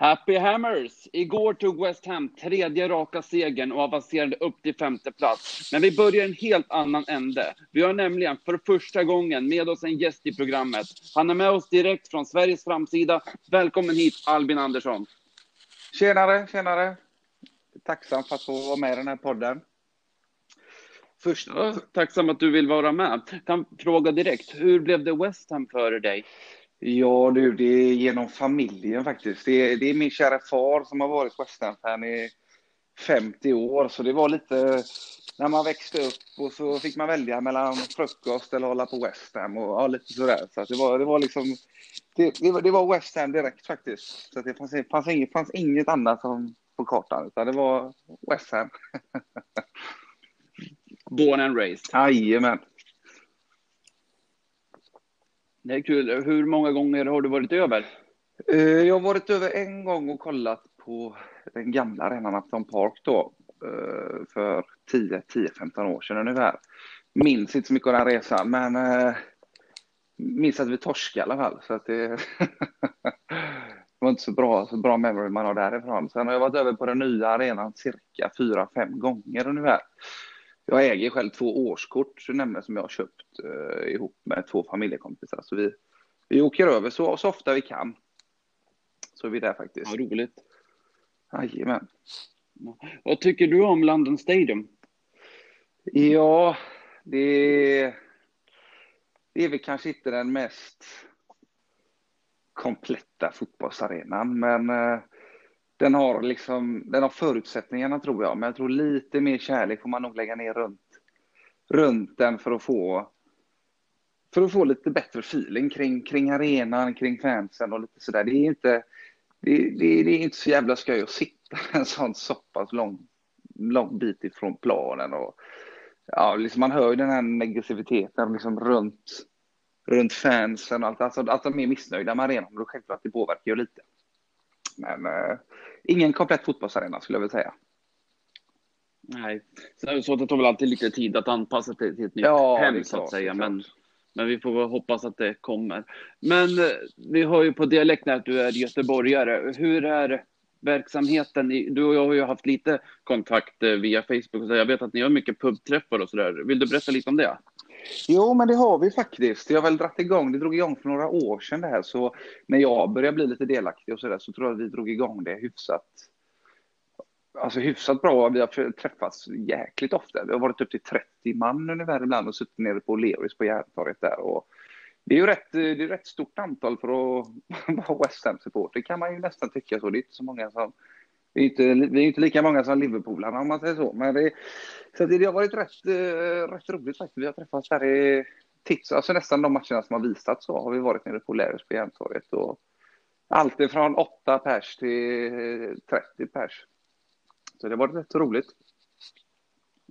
Happy Hammers! Igår tog West Ham tredje raka segern och avancerade upp till femte plats. Men vi börjar en helt annan ände. Vi har nämligen för första gången med oss en gäst i programmet. Han är med oss direkt från Sveriges framsida. Välkommen hit, Albin Andersson. Tjenare, tjenare. Tacksam för att få vara med i den här podden. Först, tacksam att du vill vara med. Kan fråga direkt, hur blev det West Ham för dig? Ja du, det är genom familjen faktiskt. Det är, det är min kära far som har varit West Ham-fan i 50 år, så det var lite när man växte upp och så fick man välja mellan frukost eller hålla på West Ham och ja, lite sådär. Så det var, det var liksom, det, det, var, det var West Ham direkt faktiskt. Så det fanns, fanns, inget, fanns inget annat som, på kartan, utan det var West Ham. Born and raised? Jajamän. Det är kul. Hur många gånger har du varit över? Eh, jag har varit över en gång och kollat på den gamla arenan Upton Park då, eh, för 10-15 år sedan ungefär. Minns inte så mycket av den resan, men eh, minns att vi torskade i alla fall. Så att det, det var inte så bra, så bra memory man har därifrån. Sen har jag varit över på den nya arenan cirka 4-5 gånger ungefär. Jag äger själv två årskort nämligen, som jag har köpt eh, ihop med två familjekompisar. Så vi, vi åker över så, så ofta vi kan. Så är vi där faktiskt. Ja, roligt. Jajamän. Vad tycker du om London Stadium? Ja, det, det är väl kanske inte den mest kompletta fotbollsarenan, men eh, den har, liksom, den har förutsättningarna tror jag, men jag tror lite mer kärlek får man nog lägga ner runt, runt den för att få för att få lite bättre feeling kring, kring arenan, kring fansen och lite sådär. Det är inte, det, det, det är inte så jävla skoj att sitta en sån så pass lång, lång bit ifrån planen. Och, ja, liksom man hör ju den här negativiteten liksom runt, runt fansen och allt. Alltså att de är missnöjda med arenan, och självklart det påverkar ju lite. Men eh, ingen komplett fotbollsarena skulle jag vilja säga. Nej, så det tar väl alltid lite tid att anpassa sig till ett nytt ja, hem så att säga. Men, men vi får hoppas att det kommer. Men eh, vi har ju på dialekten att du är göteborgare. Hur är verksamheten? Du och jag har ju haft lite kontakt eh, via Facebook. Så jag vet att ni har mycket pubträffar och sådär. Vill du berätta lite om det? Jo, men det har vi faktiskt. Jag har väl dragit igång, det drog igång för några år sedan det här, så när jag började bli lite delaktig och så där så tror jag att vi drog igång det hyfsat, alltså hyfsat bra. Vi har träffats jäkligt ofta. Vi har varit upp till 30 man ungefär ibland och suttit nere på Leris på Järntorget där och det är ju rätt, eh, det är rätt stort antal för att vara West Ham-supporter kan man ju nästan tycka så. Det är inte så många som vi är inte, vi är inte lika många som Liverpoolarna om man säger så. Men det, så det, har varit rätt, eh, rätt roligt faktiskt. Vi har träffats här i tips, alltså nästan de matcherna som har visats så har vi varit nere på Lärus på Järntorget. allt från 8 pers till 30 pers. Så det har varit rätt roligt.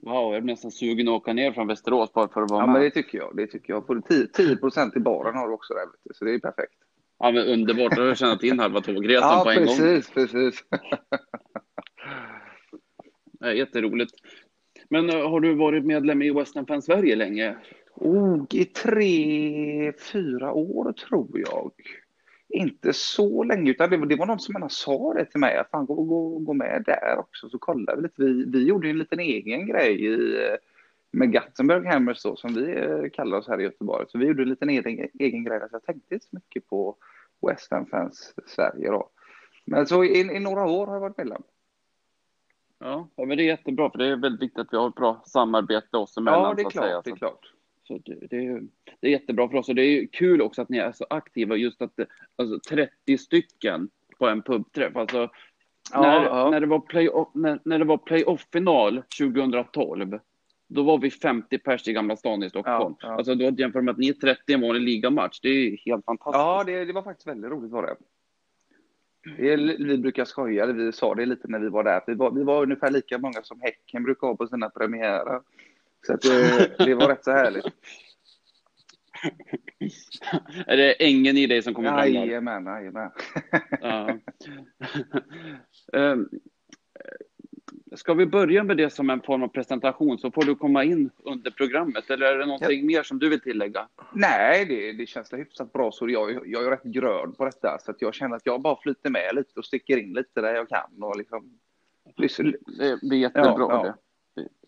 Wow, jag är nästan sugen att åka ner från Västerås bara för att vara ja, med. Men det tycker jag. Det tycker jag. 10, 10 procent i baren har du också där, så det är perfekt. Ja, men underbart. Då har jag tjänat in halva tågresan ja, på en precis, gång. Precis, precis. Jätteroligt. Men eh, har du varit medlem i Western Fan Sverige länge? Oh, I tre, fyra år tror jag. Inte så länge, utan det var, det var någon som gärna sa det till mig, att fan gå, gå, gå med där också, så kollade vi lite. Vi, vi gjorde en liten egen grej i, med Gothenburg Hammers då, som vi eh, kallar oss här i Göteborg. Så vi gjorde en liten egen, egen grej, så jag tänkte inte så mycket på West Ham Fans Sverige då. Men så i, i några år har jag varit medlem. Ja, men det är jättebra, för det är väldigt viktigt att vi har ett bra samarbete oss emellan. Ja, det är klart. Det är klart. Så det, det, det, är jättebra för oss och det är kul också att ni är så aktiva, just att alltså, 30 stycken på en pubträff. Alltså, ja, när, ja. när det var playoff, när, när det var playoff-final 2012, då var vi 50 pers i Gamla stan i Stockholm. Ja, ja. Alltså då jämfört med att ni är 30 i en vanlig ligamatch, det är helt fantastiskt. Ja, det, det var faktiskt väldigt roligt var det. det vi brukar skoja, vi sa det lite när vi var där, vi var, vi var ungefär lika många som Häcken brukar ha på sina premiärer. Så det, det var rätt så härligt. är det ängen i dig som kommer fram? Jajamän, jajamän. ja. um, Ska vi börja med det som en form av presentation så får du komma in under programmet eller är det någonting ja. mer som du vill tillägga? Nej, det, det känns hyfsat bra. Så jag, jag är rätt grön på detta. Så att jag känner att jag bara flyter med lite och sticker in lite där jag kan. Och liksom, det blir jättebra. Ja, ja.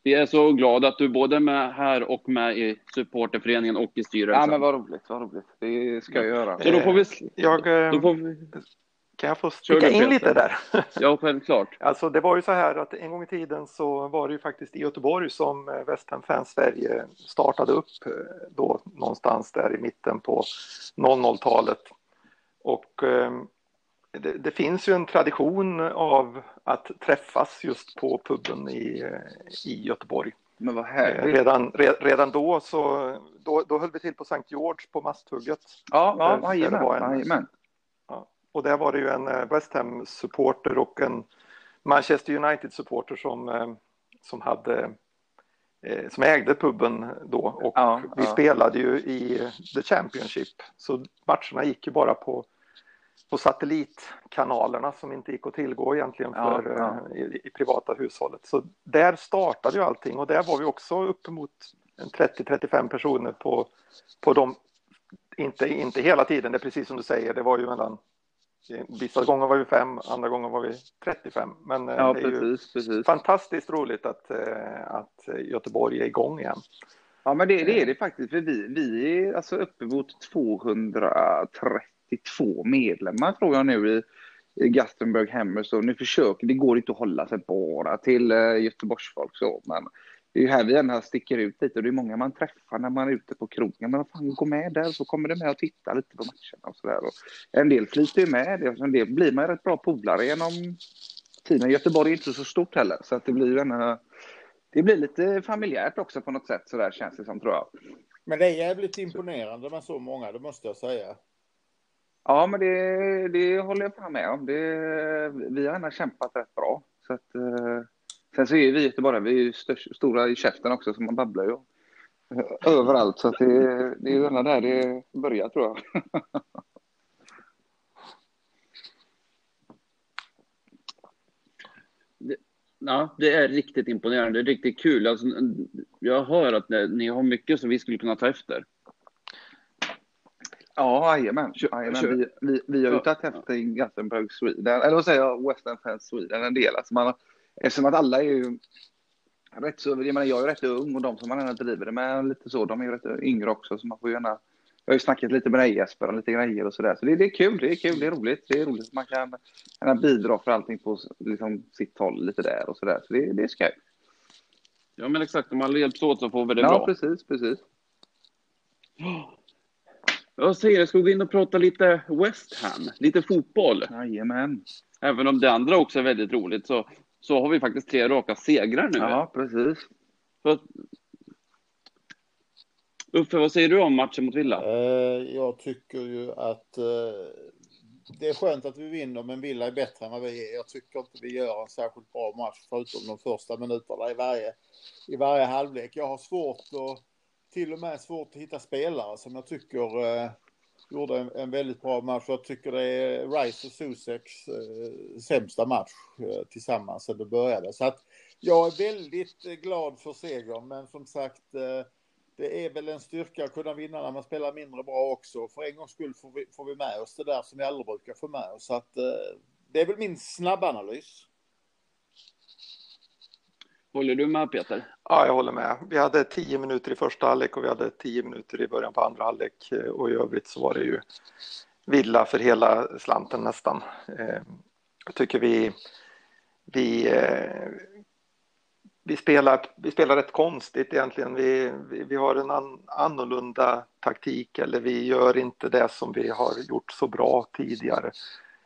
Vi är så glada att du både är med här och med i supporterföreningen och i styrelsen. Ja, men vad roligt, vad roligt. Det ska jag göra. Så då får vi... Jag, då får vi... Kan jag få sticka in lite där? Ja, självklart. alltså, det var ju så här att en gång i tiden så var det ju faktiskt i Göteborg som eh, West Ham Fans Sverige startade upp eh, då någonstans där i mitten på 00-talet. Och eh, det, det, finns ju en tradition av att träffas just på puben i, i Göteborg. Men vad härligt. Redan, redan då så då, då höll vi till på Sankt George på Masthugget. Ja, ja jajamän. Ja, och där var det ju en eh, West Ham-supporter och en Manchester United-supporter som, eh, som hade eh, som ägde puben då och ja, vi ja. spelade ju i The Championship så matcherna gick ju bara på på satellitkanalerna som inte gick att tillgå egentligen för, ja, ja. I, i, privata hushållet. Så där startade ju allting och där var vi också uppemot 30-35 personer på, på de, inte, inte hela tiden, det är precis som du säger, det var ju mellan Vissa gånger var vi fem, andra gånger var vi 35. Men eh, ja, det är precis, precis. fantastiskt roligt att, eh, att Göteborg är igång igen. Ja, men det, det är det faktiskt. För vi, vi är alltså uppemot 230 32 medlemmar tror jag nu i, i Gothenburg Hammers. Och nu försöker, det går inte att hålla sig bara till Göteborgsfolk så, men det är ju här vi ändå sticker ut lite och det är många man träffar när man är ute på krogen. Men vad fan, gå med där så kommer du med och titta lite på matcherna och sådär. En del flyter ju med, en del blir man rätt bra polare genom tiden. Göteborg är inte så stort heller så att det blir ju en, det blir lite familjärt också på något sätt så där känns det som tror jag. Men det är jävligt imponerande med så många, det måste jag säga. Ja, men det, det håller jag fan med om. Det, vi har ändå kämpat rätt bra. Så att, eh, sen så är vi bara, vi är ju störst, stora i käften också, så man babblar ju överallt. Så det, det är ju där det börjar, tror jag. ja, det är riktigt imponerande. Det är riktigt kul. Alltså, jag hör att ni har mycket som vi skulle kunna ta efter. Ja, jajamän. Vi, vi, vi har ju tagit efter Gothenburg Sweden, eller vad säger jag, Western Fans Sweden en del. Alltså man, eftersom att alla är ju rätt så, jag menar jag är rätt ung och de som man ändå driver det med lite så, de är ju rätt yngre också så man får ju gärna jag har ju snackat lite med dig Jesper och lite grejer och sådär. Så det, det, är kul, det är kul, det är roligt. Det är roligt att man kan, kan bidra för allting på liksom, sitt håll lite där och sådär. Så det, det är skoj. Ja men exakt, om alla hjälps åt så får vi det ja, bra. Ja precis, precis. Jag säger jag ska gå in och prata lite West Ham, lite fotboll. Jajamän. Även om det andra också är väldigt roligt så, så har vi faktiskt tre raka segrar nu. Ja, precis. För, Uffe, vad säger du om matchen mot Villa? Eh, jag tycker ju att eh, det är skönt att vi vinner, men Villa är bättre än vad vi är. Jag tycker inte vi gör en särskilt bra match, förutom de första minuterna i varje, i varje halvlek. Jag har svårt att till och med svårt att hitta spelare som jag tycker eh, gjorde en, en, väldigt bra match. Jag tycker det är Rice och Suseks eh, sämsta match eh, tillsammans sedan det började. Så att jag är väldigt eh, glad för segern, men som sagt eh, det är väl en styrka att kunna vinna när man spelar mindre bra också. För en gångs skull får vi, får vi med oss det där som vi aldrig brukar få med oss. Så att, eh, det är väl min snabbanalys. Håller du med Peter? Ja, jag håller med. Vi hade tio minuter i första halvlek och vi hade tio minuter i början på andra halvlek och i övrigt så var det ju villa för hela slanten nästan. Eh, jag tycker vi, vi, eh, vi, spelar, vi spelar rätt konstigt egentligen. Vi, vi, vi har en an, annorlunda taktik eller vi gör inte det som vi har gjort så bra tidigare.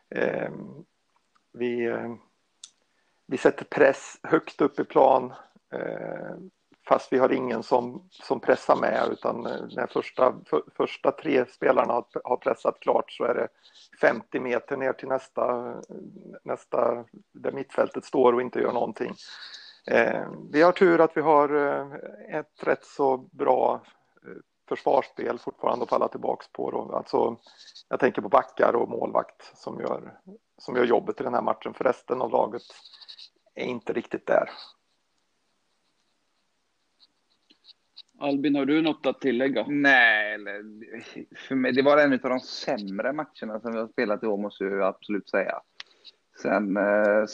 Eh, vi vi sätter press högt upp i plan eh, fast vi har ingen som, som pressar med utan eh, när första, för, första tre spelarna har, har pressat klart så är det 50 meter ner till nästa, nästa där mittfältet står och inte gör någonting. Eh, vi har tur att vi har eh, ett rätt så bra eh, försvarsspel fortfarande att falla tillbaks på. Då. Alltså, jag tänker på backar och målvakt som gör, som gör jobbet i den här matchen. För resten av laget är inte riktigt där. Albin, har du något att tillägga? Nej, eller, för mig, det var en av de sämre matcherna som vi har spelat i år, måste jag absolut säga. Sen, eh,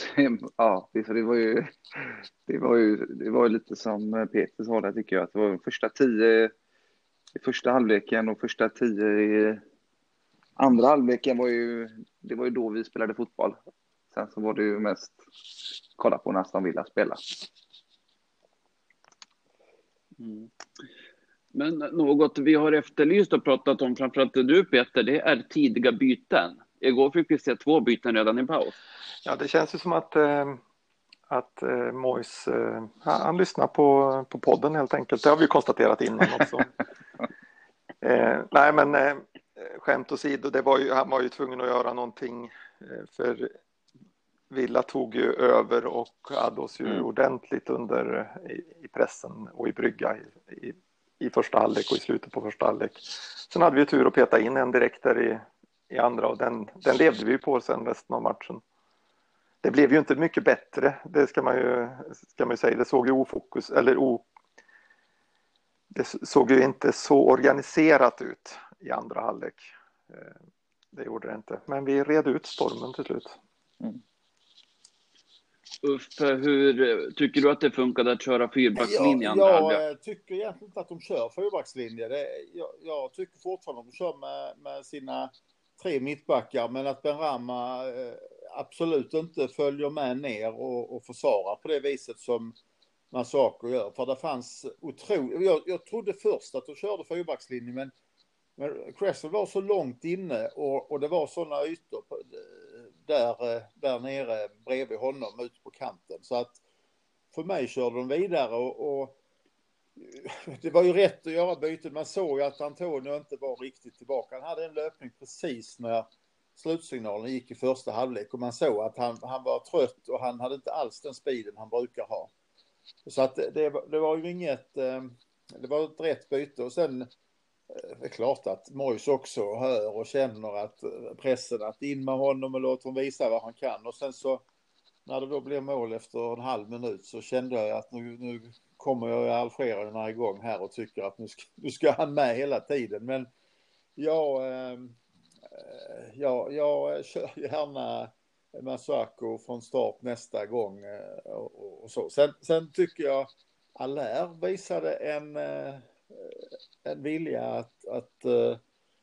ja, det var ju, det var ju, det var ju lite som Peter sa där tycker jag, att det var första tio i första halvleken och första tio i andra halvleken var ju, det var ju då vi spelade fotboll. Sen så var det ju mest kolla på nästan vilja spela. Mm. Men något vi har efterlyst och pratat om, framförallt du Peter, det är tidiga byten. Igår fick vi se två byten redan i paus. Ja, det känns ju som att, eh, att eh, Mois, eh, han lyssnar på, på podden helt enkelt. Det har vi konstaterat innan också. eh, nej, men eh, skämt åsido, det var ju, han var ju tvungen att göra någonting för Villa tog ju över och hade oss ju mm. ordentligt under i, i, pressen och i brygga i, i, i, första halvlek och i slutet på första halvlek. Sen hade vi tur att peta in en direkt där i, i andra och den, den levde vi på sen resten av matchen. Det blev ju inte mycket bättre, det ska man ju, ska man ju säga. Det såg ju ofokus, eller o, det såg ju inte så organiserat ut i andra halvlek. Eh, det gjorde det inte, men vi red ut stormen till slut. Mm. Uffe, hur tycker du att det funkade att köra fyrbackslinjen? Jag, jag tycker egentligen inte att de kör fyrbackslinje. Det, jag, jag, tycker fortfarande att de kör med, med sina tre mittbackar, men att Benrahma eh, absolut inte följer med ner och, och försvarar på det viset som Masako gör. För det fanns otroligt, jag, jag trodde först att de körde fyrbackslinje, men, men Cresswell var så långt inne och, och det var sådana ytor på, där, eh, där nere bredvid honom ut på kanten. Så att för mig körde de vidare och, och det var ju rätt att göra bytet. Man såg ju att Antonio inte var riktigt tillbaka. Han hade en löpning precis när slutsignalen gick i första halvlek och man såg att han, han var trött och han hade inte alls den speeden han brukar ha. Så att det, det var ju inget, eh, det var ett rätt byte och sen det är klart att Mojs också hör och känner att eh, pressen att in med honom och låt honom visa vad han kan och sen så när det då blir mål efter en halv minut så kände jag att nu, nu kommer jag algerierna igång här och tycker att nu ska, nu ska han med hela tiden men jag, ja, ehm, eh, jag, jag kör gärna Masako från start nästa gång eh, och, och, så. Sen, sen tycker jag Allaire visade en Eh, en vilja att, att, eh,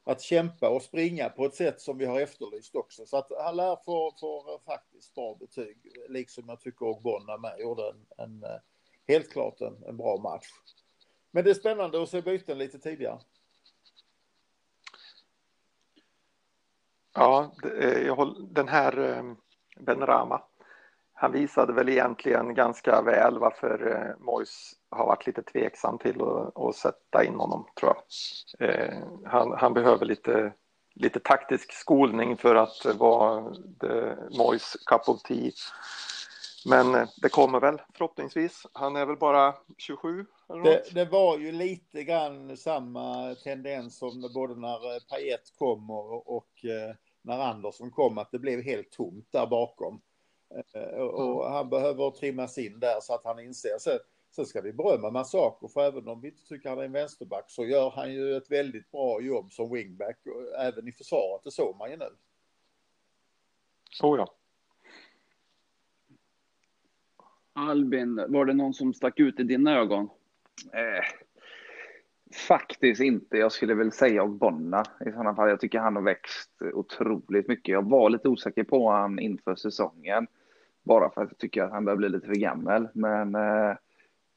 att kämpa och springa på ett sätt som vi har efterlyst också. Så att han lär få, få faktiskt bra betyg, liksom jag tycker Ogbonna med gjorde en, en, eh, helt klart en, en bra match. Men det är spännande att se byten lite tidigare. Ja, den här Ben Rama han visade väl egentligen ganska väl varför eh, Mois har varit lite tveksam till att, att sätta in honom, tror jag. Eh, han, han, behöver lite, lite taktisk skolning för att vara Mois cup of tea. Men eh, det kommer väl förhoppningsvis. Han är väl bara 27? Det, det, var ju lite grann samma tendens som både när Payet kom och, och när Andersson kom, att det blev helt tomt där bakom. Eh, och han behöver trimmas in där så att han inser. Sen, sen ska vi berömma Masako för även om vi inte tycker han är en vänsterback så gör han ju ett väldigt bra jobb som wingback även i försvaret. Det såg man ju nu. Oh ja. Albin, var det någon som stack ut i dina ögon? Eh, faktiskt inte. Jag skulle väl säga Ogbonna i sådana fall. Jag tycker han har växt otroligt mycket. Jag var lite osäker på han inför säsongen. Bara för att jag tycker att han börjar bli lite för gammal. Men eh,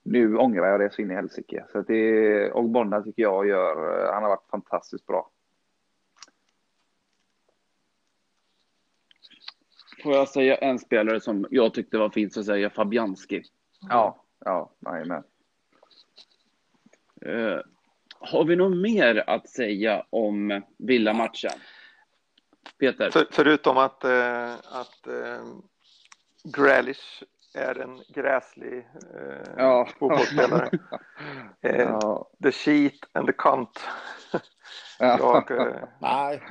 nu ångrar jag det så in i helsike. Så att det Ogbonna tycker jag gör, han har varit fantastiskt bra. Får jag säga en spelare som jag tyckte var fint så säger jag Fabianski. Ja, ja, med. Uh, har vi något mer att säga om Villa-matchen? Peter? För, förutom att, uh, att Grealish är en gräslig eh, ja. fotbollsspelare. eh, ja. The sheet and the cunt. Jag, eh, nej,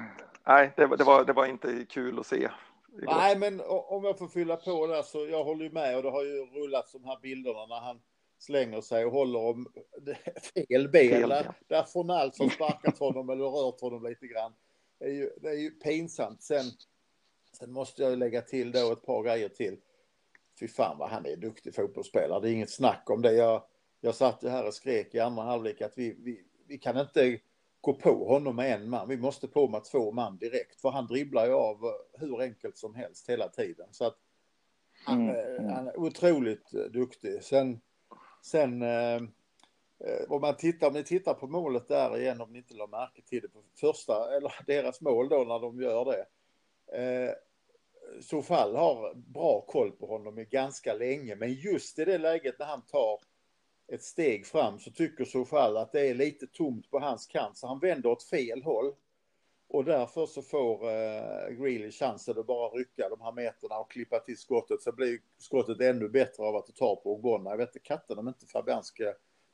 nej det, det, var, det var inte kul att se. Nej, men om jag får fylla på där så jag håller ju med och det har ju rullat de här bilderna när han slänger sig och håller om fel ben. Där, där Fornals har sparkat honom eller rört honom lite grann. Det är ju, det är ju pinsamt. Sen, sen måste jag lägga till då ett par grejer till. Fy fan vad han är duktig fotbollsspelare. Det är inget snack om det. Jag, jag satt ju här och skrek i andra halvlek att vi, vi, vi kan inte gå på honom med en man. Vi måste på med två man direkt. För han dribblar ju av hur enkelt som helst hela tiden. Så att han, mm. mm. han är otroligt duktig. Sen, sen eh, om man tittar, om ni tittar på målet där igen, om ni inte lade märke till det på första, eller deras mål då när de gör det. Sofall har bra koll på honom i ganska länge, men just i det läget när han tar ett steg fram så tycker Sofall att det är lite tomt på hans kant, så han vänder åt fel håll. Och därför så får eh, Greeley chansen att bara rycka de här meterna och klippa till skottet. Så blir skottet ännu bättre av att du tar på Ogbonna. Jag vet inte katten om inte Fabianski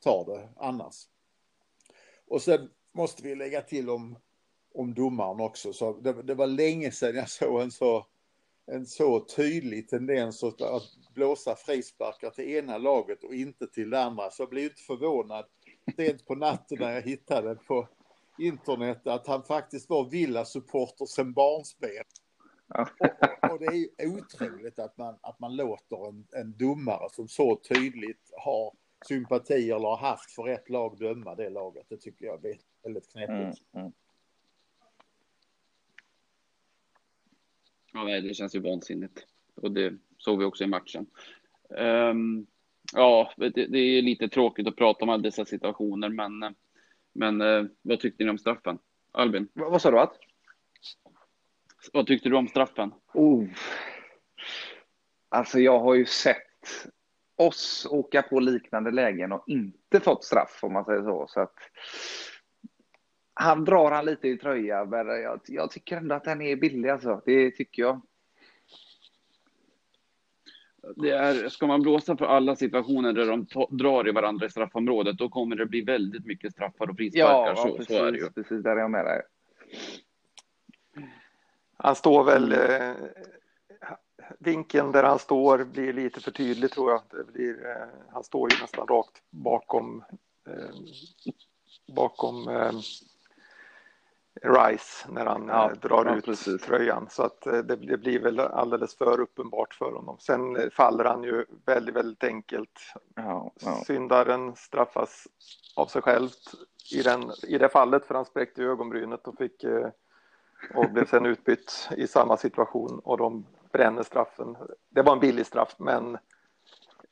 tar det annars. Och sen måste vi lägga till om, om domaren också. Så det, det var länge sedan jag såg en så, en så tydlig tendens att, att blåsa frisparkar till ena laget och inte till det andra. Så jag blev inte förvånad sent på natten när jag hittade på internet att han faktiskt var Villa-supporter sen barnsben. Och, och, det är otroligt att man, att man låter en, en domare som så tydligt har sympati eller har haft för ett lag döma det laget. Det tycker jag är väldigt knepigt. Mm, mm. Ja, nej, det känns ju vansinnigt. Och det såg vi också i matchen. Um, ja, det, det, är lite tråkigt att prata om alla dessa situationer, men, men uh, vad tyckte ni om straffen? Albin? V vad sa du? Att? Vad tyckte du om straffen? Oh. Alltså, jag har ju sett oss åka på liknande lägen och inte fått straff om man säger så. så att, han drar han lite i tröjan, men jag, jag tycker ändå att den är billig alltså. Det tycker jag. Det är, ska man blåsa för alla situationer där de drar i varandra i straffområdet, då kommer det bli väldigt mycket straffar och frisparkar. Ja, så, ja, precis, så är det ju. precis. Där är jag med dig. Han står väl eh, vinkeln där han står blir lite för tydlig tror jag. Det blir, eh, han står ju nästan rakt bakom, eh, bakom eh, Rice när han ja, eh, drar ja, ut precis. tröjan. Så att eh, det, det, blir väl alldeles för uppenbart för honom. Sen eh, faller han ju väldigt, väldigt enkelt. Ja, Syndaren straffas av sig själv i, den, i det fallet för han spräckte ögonbrynet och fick och blev sen utbytt i samma situation och de bränner straffen. Det var en billig straff, men,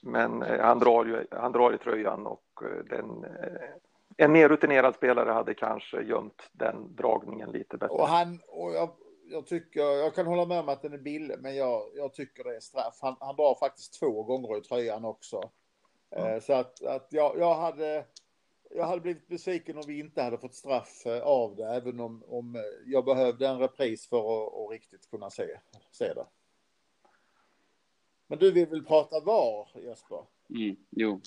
men eh, han, drar ju, han drar i tröjan och eh, den, eh, en mer rutinerad spelare hade kanske gömt den dragningen lite bättre. Och han, och jag, jag, tycker, jag kan hålla med om att den är billig, men jag, jag tycker det är straff. Han, han drar faktiskt två gånger i tröjan också. Mm. Så att, att jag, jag hade jag hade blivit besviken om vi inte hade fått straff av det, även om, om jag behövde en repris för att, att riktigt kunna se, se det. Men du vill väl prata VAR, Jesper? Mm, jo.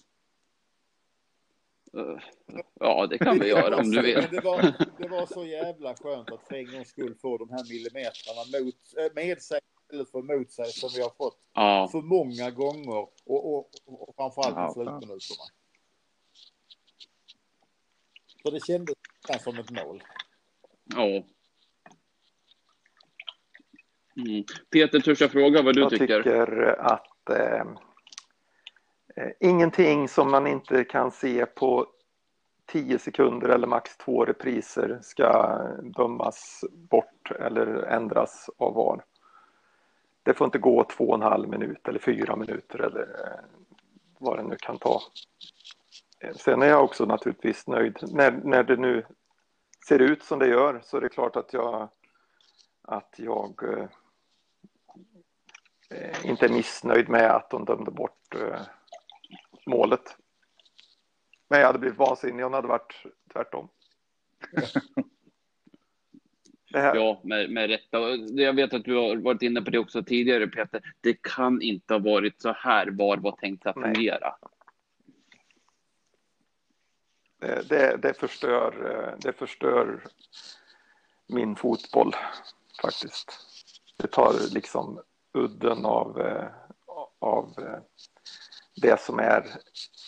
Ja, det kan vi göra om du vill. det, var, det var så jävla skönt att för en gångs skull få de här millimetrarna mot, äh, med sig istället för mot sig som vi har fått ja. för många gånger och, och, och framförallt ja, i slutminuterna. Så det kändes som ett mål. Ja, Mm. Peter, törs jag fråga vad du jag tycker? Jag tycker att eh, eh, Eh, ingenting som man inte kan se på 10 sekunder eller max två repriser ska dömas bort eller ändras av VAR. Det får inte gå två och en halv minut eller fyra minuter eller eh, vad det nu kan ta. Eh, sen är jag också naturligtvis nöjd. När, när det nu ser ut som det gör så är det klart att jag, att jag eh, inte missnöjd med att de dömde bort eh, målet. Men jag hade blivit vansinnig om det hade varit tvärtom. Ja, med, med rätta. Jag vet att du har varit inne på det också tidigare, Peter. Det kan inte ha varit så här VAR var tänkt att fungera. Det, det, det, förstör, eh, det förstör min fotboll faktiskt. Det tar liksom udden av, eh, av eh, det som är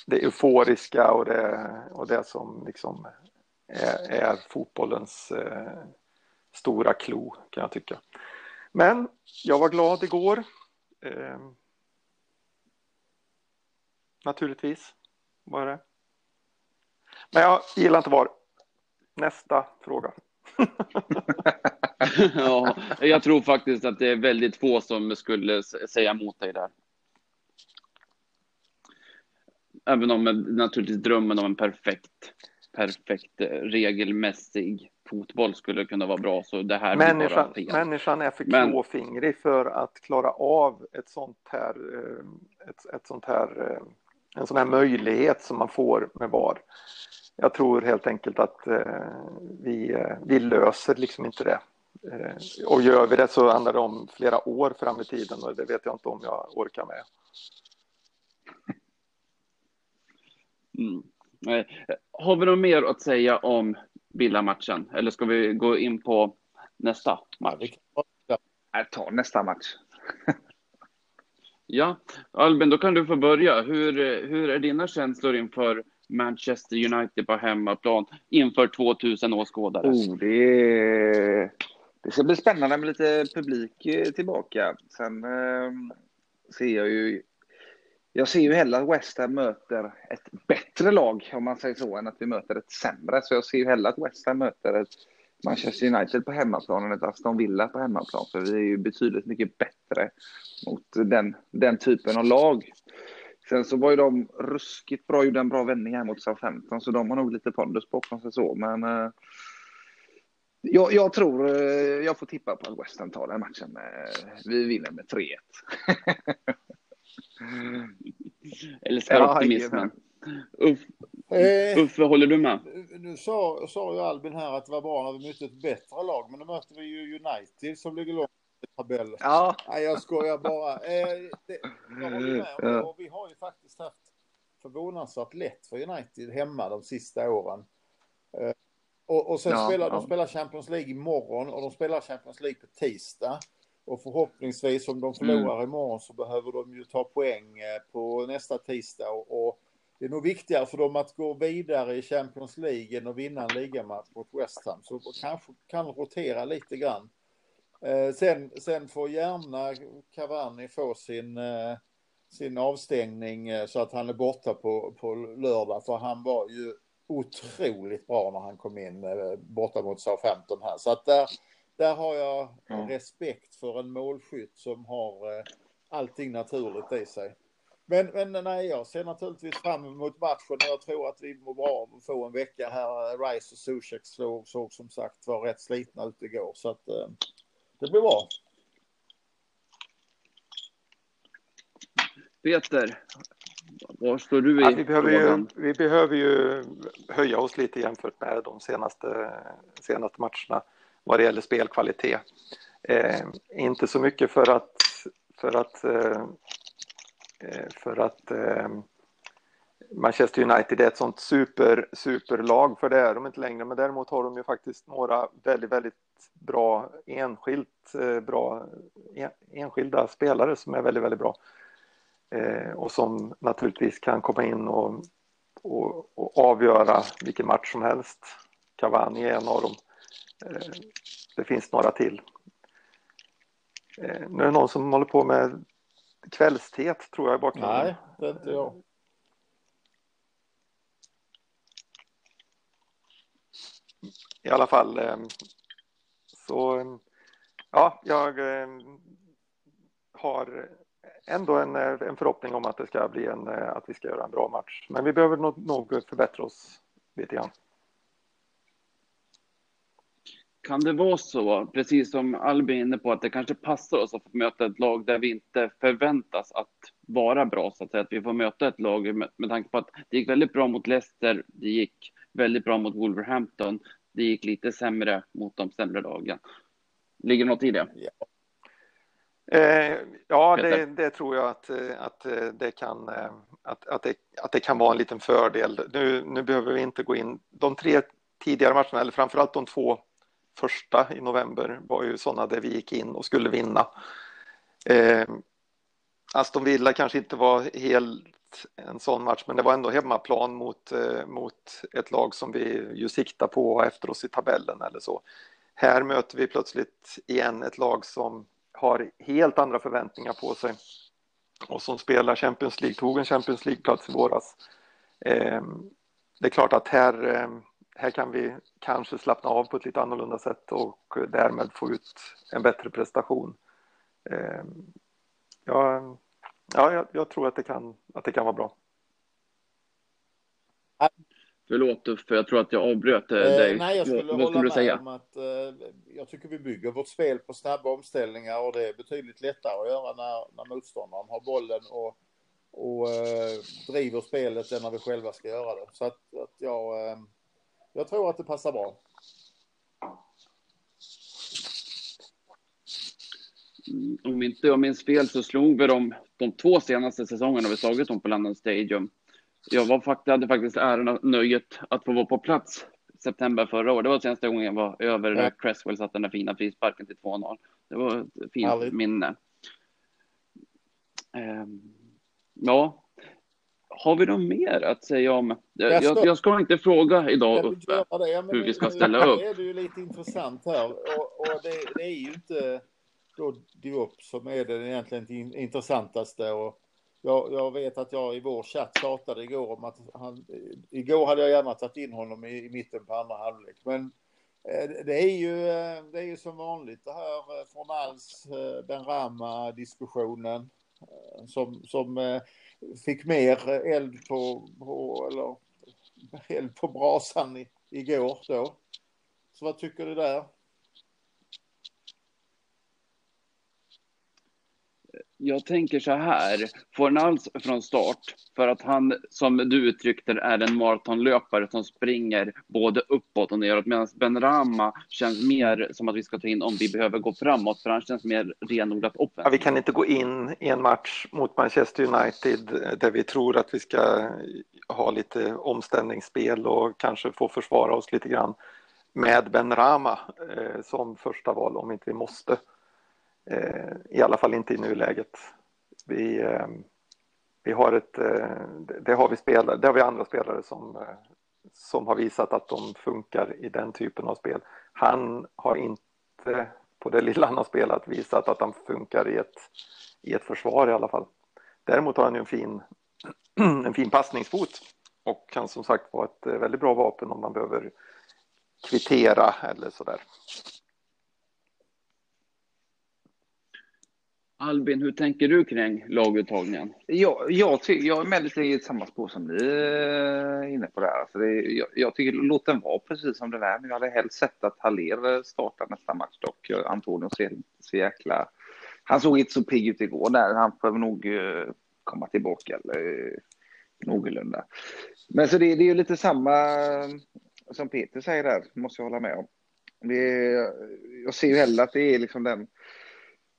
det euforiska och det, och det som liksom är, är fotbollens eh, stora klo kan jag tycka. Men jag var glad igår. Eh, naturligtvis var det. Men jag gillar inte VAR. Nästa fråga. ja, jag tror faktiskt att det är väldigt få som skulle säga emot dig där. Även om naturligtvis drömmen om en perfekt, perfekt eh, regelmässig fotboll skulle kunna vara bra så det här människan, fel. Människan är för klåfingrig för att klara av ett sånt här, eh, ett, ett sånt här, eh, en sån här möjlighet som man får med VAR. Jag tror helt enkelt att vi, vi löser liksom inte det. Och gör vi det så handlar det om flera år fram i tiden och det vet jag inte om jag orkar med. Mm. Har vi något mer att säga om Villa-matchen? Eller ska vi gå in på nästa match? Jag tar nästa match. ja, Albin, då kan du få börja. Hur, hur är dina känslor inför Manchester United på hemmaplan inför 2000 åskådare? Oh, det, det ska bli spännande med lite publik tillbaka. Sen eh, ser jag ju jag ser ju hellre att West Ham möter ett bättre lag, om man säger så, än att vi möter ett sämre. Så jag ser ju hellre att West Ham möter ett Manchester United på hemmaplan än ett Aston Villa på hemmaplan. För vi är ju betydligt mycket bättre mot den, den typen av lag. Sen så var ju de ruskigt bra, gjorde en bra vändning här mot Southampton, så de har nog lite pondus bakom sig så. Men eh, jag, jag, tror eh, jag får tippa på att West Ham tar den matchen. Uh, vi vinner med 3-1. Älskar ja, optimismen. Uff, eh, Uffe, håller du med? Nu sa, sa ju Albin här att det var bra när vi mötte ett bättre lag, men då möter vi ju United som ligger långt i tabellen. Ja. Nej, jag skojar bara. Eh, det, jag håller med. Ja. Och vi har ju faktiskt haft förvånansvärt lätt för United hemma de sista åren. Eh, och, och sen ja, spelar ja. de spelar Champions League imorgon och de spelar Champions League på tisdag. Och förhoppningsvis om de förlorar mm. imorgon så behöver de ju ta poäng eh, på nästa tisdag. Och, och det är nog viktigare för dem att gå vidare i Champions League än att vinna en ligamatch mot West Ham. Så kanske kan rotera lite grann. Eh, sen, sen får gärna Cavani få sin, eh, sin avstängning eh, så att han är borta på, på lördag. För han var ju otroligt bra när han kom in eh, borta mot Southampton här. Så att där, där har jag mm. respekt för en målskytt som har eh, allting naturligt i sig. Men, men nej, jag ser naturligtvis fram emot matchen. Jag tror att vi mår bra av att få en vecka här. Rice och Zuzek såg, såg som sagt var rätt slitna ut igår. Så att eh, det blir bra. Peter, var står du i ja, vi, behöver ju, vi behöver ju höja oss lite jämfört med de senaste, senaste matcherna vad det gäller spelkvalitet. Eh, inte så mycket för att, för att, eh, eh, för att eh, Manchester United är ett sånt super, superlag, för det är de inte längre, men däremot har de ju faktiskt några väldigt, väldigt bra enskilt eh, bra en, enskilda spelare som är väldigt, väldigt bra eh, och som naturligtvis kan komma in och, och, och avgöra vilken match som helst. Cavani är en av dem. Eh, det finns några till. Eh, nu är det någon som håller på med kvällsteet tror jag i bakgrunden. Nej, det är inte jag. I alla fall eh, så ja, jag har ändå en, en förhoppning om att det ska bli en, att vi ska göra en bra match. Men vi behöver nog, nog förbättra oss lite grann. Kan det vara så, precis som Albin är inne på, att det kanske passar oss att få möta ett lag där vi inte förväntas att vara bra, så att säga. Att vi får möta ett lag med, med tanke på att det gick väldigt bra mot Leicester, det gick väldigt bra mot Wolverhampton, det gick lite sämre mot de sämre lagen. Ligger det något i det? Ja. Eh, ja, det, det, tror jag att, att, det kan, att, att, det, att det kan vara en liten fördel. Nu, nu behöver vi inte gå in. De tre tidigare matcherna, eller framförallt de två första i november var ju sådana där vi gick in och skulle vinna. Eh, Aston Villa kanske inte var helt en sån match, men det var ändå hemmaplan mot, eh, mot ett lag som vi ju siktar på efter oss i tabellen eller så. Här möter vi plötsligt igen ett lag som har helt andra förväntningar på sig och som spelar Champions League, tog en Champions League-plats i våras. Eh, det är klart att här, eh, här kan vi kanske slappna av på ett lite annorlunda sätt och därmed få ut en bättre prestation. Eh, ja, ja, jag, jag, tror att det, kan, att det kan vara bra. Förlåt för jag tror att jag avbröt eh, dig. Eh, nej, jag skulle Vad, hålla med säga? om att eh, jag tycker vi bygger vårt spel på snabba omställningar och det är betydligt lättare att göra när, när motståndaren har bollen och, och eh, driver spelet än när vi själva ska göra det. Så att, att jag, eh, jag tror att det passar bra. Mm, om inte jag minns fel så slog vi dem de två senaste säsongerna vi slagit dem på London Stadium. Jag var, hade faktiskt äran och nöjet att få vara på plats september förra året. Det var senaste gången jag var över ja. Cresswell satt den där fina frisparken till 2-0. Det var ett fint Härligt. minne. Um, ja, har vi något mer att säga om? Jag, jag, jag ska inte fråga idag Uffe hur vi ska ställa upp. Det är ju lite intressant här och, och det, det, är ju inte då Diop som är det egentligen intressantaste och jag, jag, vet att jag i vår chatt pratade igår om att han, igår hade jag gärna tagit in honom i, i mitten på andra halvlek. Men eh, det är ju, eh, det är ju som vanligt det här eh, från alls Ben Rama diskussionen som, som fick mer eld på, på, eller, eld på brasan i, igår då. Så vad tycker du där? Jag tänker så här, Fornals från start, för att han, som du uttryckte är en maratonlöpare som springer både uppåt och neråt, medan Ben Rama känns mer som att vi ska ta in om vi behöver gå framåt, för han känns mer renodlat offensivt. Ja, vi kan inte gå in i en match mot Manchester United eh, där vi tror att vi ska ha lite omställningsspel och kanske få försvara oss lite grann med Ben Rama eh, som första val om inte vi måste. Eh, I alla fall inte i nuläget. Vi, eh, vi har ett, eh, det har vi spelare, det har vi andra spelare som, eh, som har visat att de funkar i den typen av spel. Han har inte, på det lilla han har spelat, visat att han funkar i ett, i ett försvar i alla fall. Däremot har han ju en fin, en fin passningsfot och kan som sagt vara ett eh, väldigt bra vapen om man behöver kvittera eller sådär. Albin, hur tänker du kring laguttagningen? Jag, jag, jag är med lite i samma spår som ni är inne på där. Alltså det, jag, jag tycker låt den vara precis som den är. Men jag hade helst sett att Haller eh, startar nästa match dock. Antonio ser inte så jäkla... Han såg inte så pigg ut igår där. Han får nog uh, komma tillbaka eller, uh, någorlunda. Men så det, det är ju lite samma som Peter säger där, måste jag hålla med om. Det, jag ser ju hellre att det är liksom den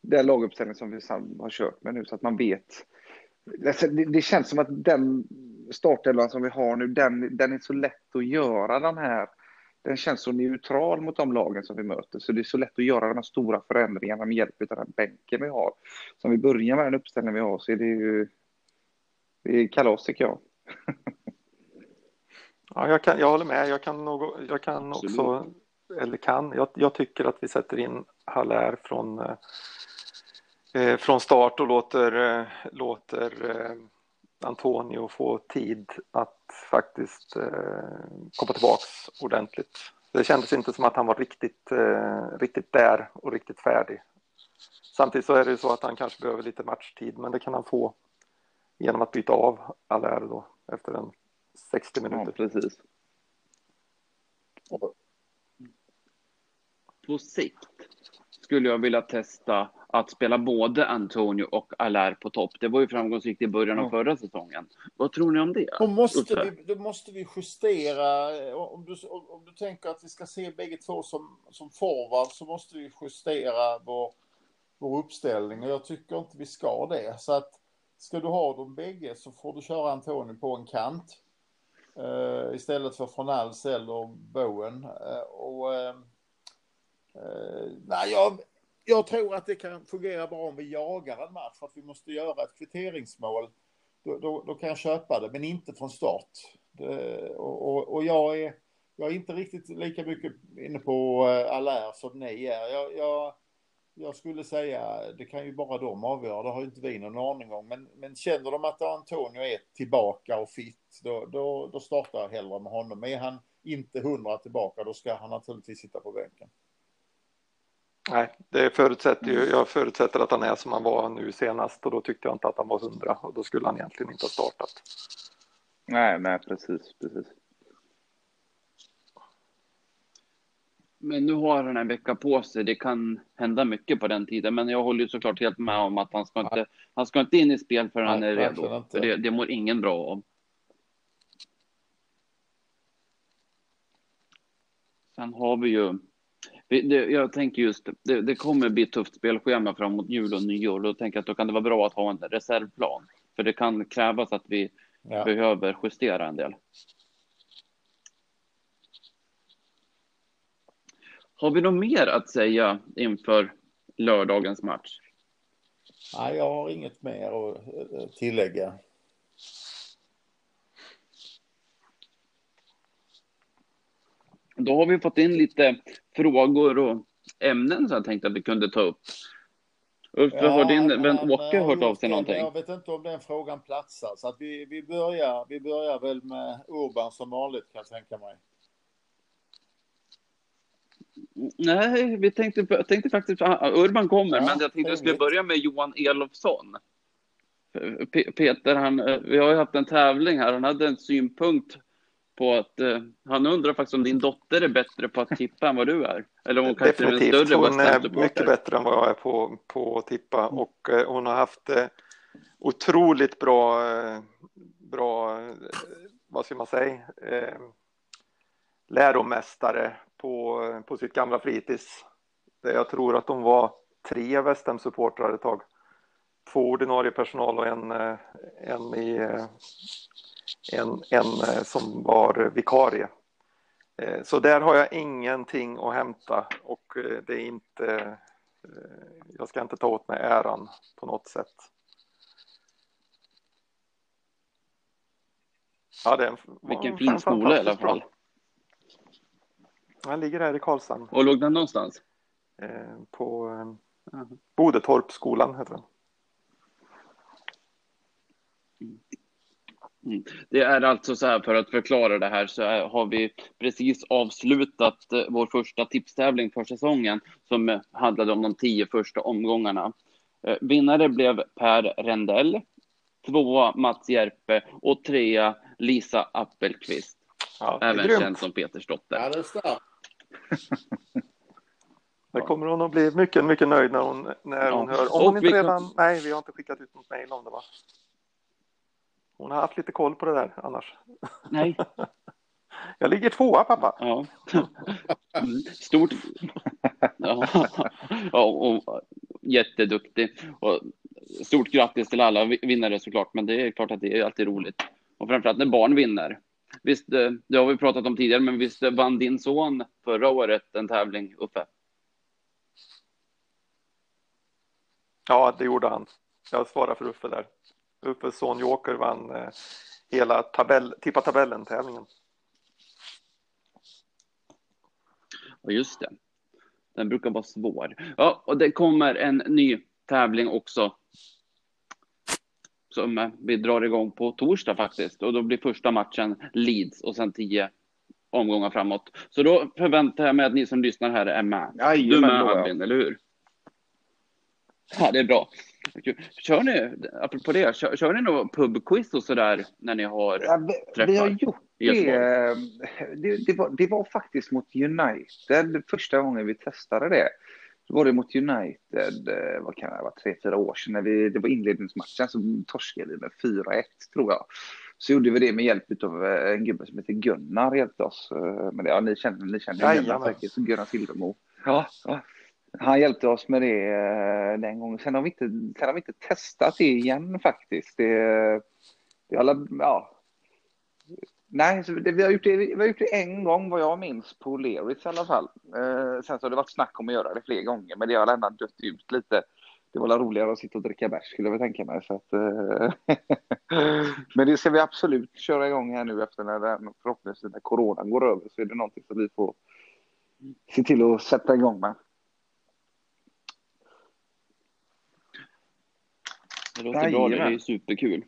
den laguppställning som vi har kört med nu så att man vet. Alltså, det, det känns som att den startelvan som vi har nu, den, den är så lätt att göra den här. Den känns så neutral mot de lagen som vi möter, så det är så lätt att göra de här stora förändringarna med hjälp av den bänken vi har. Så om vi börjar med den uppställning vi har så är det ju det är kalas tycker jag. ja, jag, kan, jag håller med. Jag kan, nog, jag kan också, eller kan, jag, jag tycker att vi sätter in Haller från eh, från start och låter, eh, låter eh, Antonio få tid att faktiskt eh, komma tillbaks ordentligt. Det kändes inte som att han var riktigt, riktigt där och riktigt färdig. Samtidigt så är det så att han kanske behöver lite matchtid, men det kan han få genom att byta av Allaire då efter en 60 minuter. Ja, precis. På sikt skulle jag vilja testa att spela både Antonio och Allaire på topp. Det var ju framgångsrikt i början av förra säsongen. Vad tror ni om det? Då måste, vi, då måste vi justera. Om du, om du tänker att vi ska se bägge två som, som forward så måste vi justera vår, vår uppställning och jag tycker inte vi ska det. Så att ska du ha dem bägge så får du köra Antonio på en kant. Uh, istället för Fornals eller Bowen. Uh, och, uh, nej, jag, jag tror att det kan fungera bra om vi jagar en match för att vi måste göra ett kvitteringsmål. då, då, då, kan jag köpa det, men inte från start. Det, och, och, och, jag, är, jag är inte riktigt lika mycket inne på eh, Allaire som ni är. Jag, jag, jag skulle säga, det kan ju bara de avgöra, det har ju inte vi någon aning om. Men, men känner de att Antonio är tillbaka och fit, då, då, då startar jag hellre med honom. Är han inte hundra tillbaka, då ska han naturligtvis sitta på bänken. Nej, det förutsätter ju, jag förutsätter att han är som han var nu senast och då tyckte jag inte att han var hundra och då skulle han egentligen inte ha startat. Nej, nej precis, precis. Men nu har han en vecka på sig. Det kan hända mycket på den tiden. Men jag håller ju såklart helt med om att han ska inte, han ska inte in i spel förrän han är redo. För det, det mår ingen bra av. Sen har vi ju jag tänker just, det, det kommer bli ett tufft spelschema framåt jul och nyår. Då tänker jag att då kan det vara bra att ha en reservplan. För det kan krävas att vi ja. behöver justera en del. Har vi något mer att säga inför lördagens match? Nej, jag har inget mer att eh, tillägga. Då har vi fått in lite frågor och ämnen som jag tänkte att vi kunde ta upp. Uffe, ja, har din vän Åke hört av sig någonting? Jag vet inte om den frågan platsar, så att vi, vi, börjar, vi börjar väl med Urban som vanligt kan jag tänka mig. Nej, vi tänkte, jag tänkte faktiskt, Urban kommer, ja, men jag tänkte att vi skulle börja med Johan Elofsson. Peter, han, vi har ju haft en tävling här, han hade en synpunkt på att eh, han undrar faktiskt om din dotter är bättre på att tippa än vad du är. Eller hon kanske Definitivt, är en större hon är mycket bättre än vad jag är på, på att tippa mm. och eh, hon har haft eh, otroligt bra, eh, bra, eh, vad ska man säga, eh, läromästare på, på sitt gamla fritids. Där jag tror att de var tre Westham-supportrar ett tag. Två ordinarie personal och en, en i en, en eh, som var vikarie. Eh, så där har jag ingenting att hämta och eh, det är inte, jag ska inte ta åt mig äran på något sätt. Ja, det är en, Vilken fin skola i alla fall. Han ligger här i Karlshamn. Och låg den någonstans? På Bodetorpsskolan heter den. Mm. Det är alltså så här, för att förklara det här, så har vi precis avslutat eh, vår första tipstävling för säsongen som handlade om de tio första omgångarna. Eh, vinnare blev Per Rendell, tvåa Mats Järpe och trea Lisa Appelqvist. Ja, även grymt. känd som Peters dotter. Ja, det är starkt. Det kommer hon att bli mycket, mycket nöjd när hon, när hon hör. Om hon inte redan... Nej, vi har inte skickat ut något mejl om det, va? Hon har haft lite koll på det där annars. Nej. Jag ligger tvåa pappa. Ja. Stort. Ja. ja och jätteduktig. Och stort grattis till alla vinnare såklart, men det är klart att det är alltid roligt. Och framförallt när barn vinner. Visst, eh, det har vi pratat om tidigare, men visst vann din son förra året en tävling, Uffe? Ja, det gjorde han. Jag svarar för Uffe där. Uffes son Joker vann eh, hela tabell, tippa tabellen-tävlingen. Ja, just det. Den brukar vara svår. Ja, och det kommer en ny tävling också. Som eh, vi drar igång på torsdag faktiskt. Och då blir första matchen Leeds och sen tio omgångar framåt. Så då förväntar jag mig att ni som lyssnar här är med. Jajamän, du med Albin, eller hur? Ja, det är bra. Kör ni, apropå det, kör, kör ni något pubquiz och sådär när ni har ja, vi, vi har gjort det. Det, det, var, det var faktiskt mot United första gången vi testade det. Då var det mot United, eh, vad kan det vara, tre, fyra år sedan. När vi, det var inledningsmatchen så torskade vi med 4-1 tror jag. Så gjorde vi det med hjälp av eh, en gubbe som heter Gunnar hjälpte oss. Eh, men det, ja, ni känner, ni känner Gunnar säkert, Gunnar Silvermo. Ja, ja. Han hjälpte oss med det eh, den gången. Sen har vi inte, sen har vi inte testat det igen faktiskt. Det, det alla, ja. Nej, det, vi, har gjort det, vi har gjort det en gång vad jag minns på Lerits i alla fall. Eh, sen så har det varit snack om att göra det fler gånger, men det har ändå dött ut lite. Det var roligare att sitta och dricka bärs skulle jag tänka mig. Så att, eh, Men det ska vi absolut köra igång här nu efter när den, förhoppningsvis när coronan går över så är det någonting som vi får se till att sätta igång med. Det låter bra, det är superkul.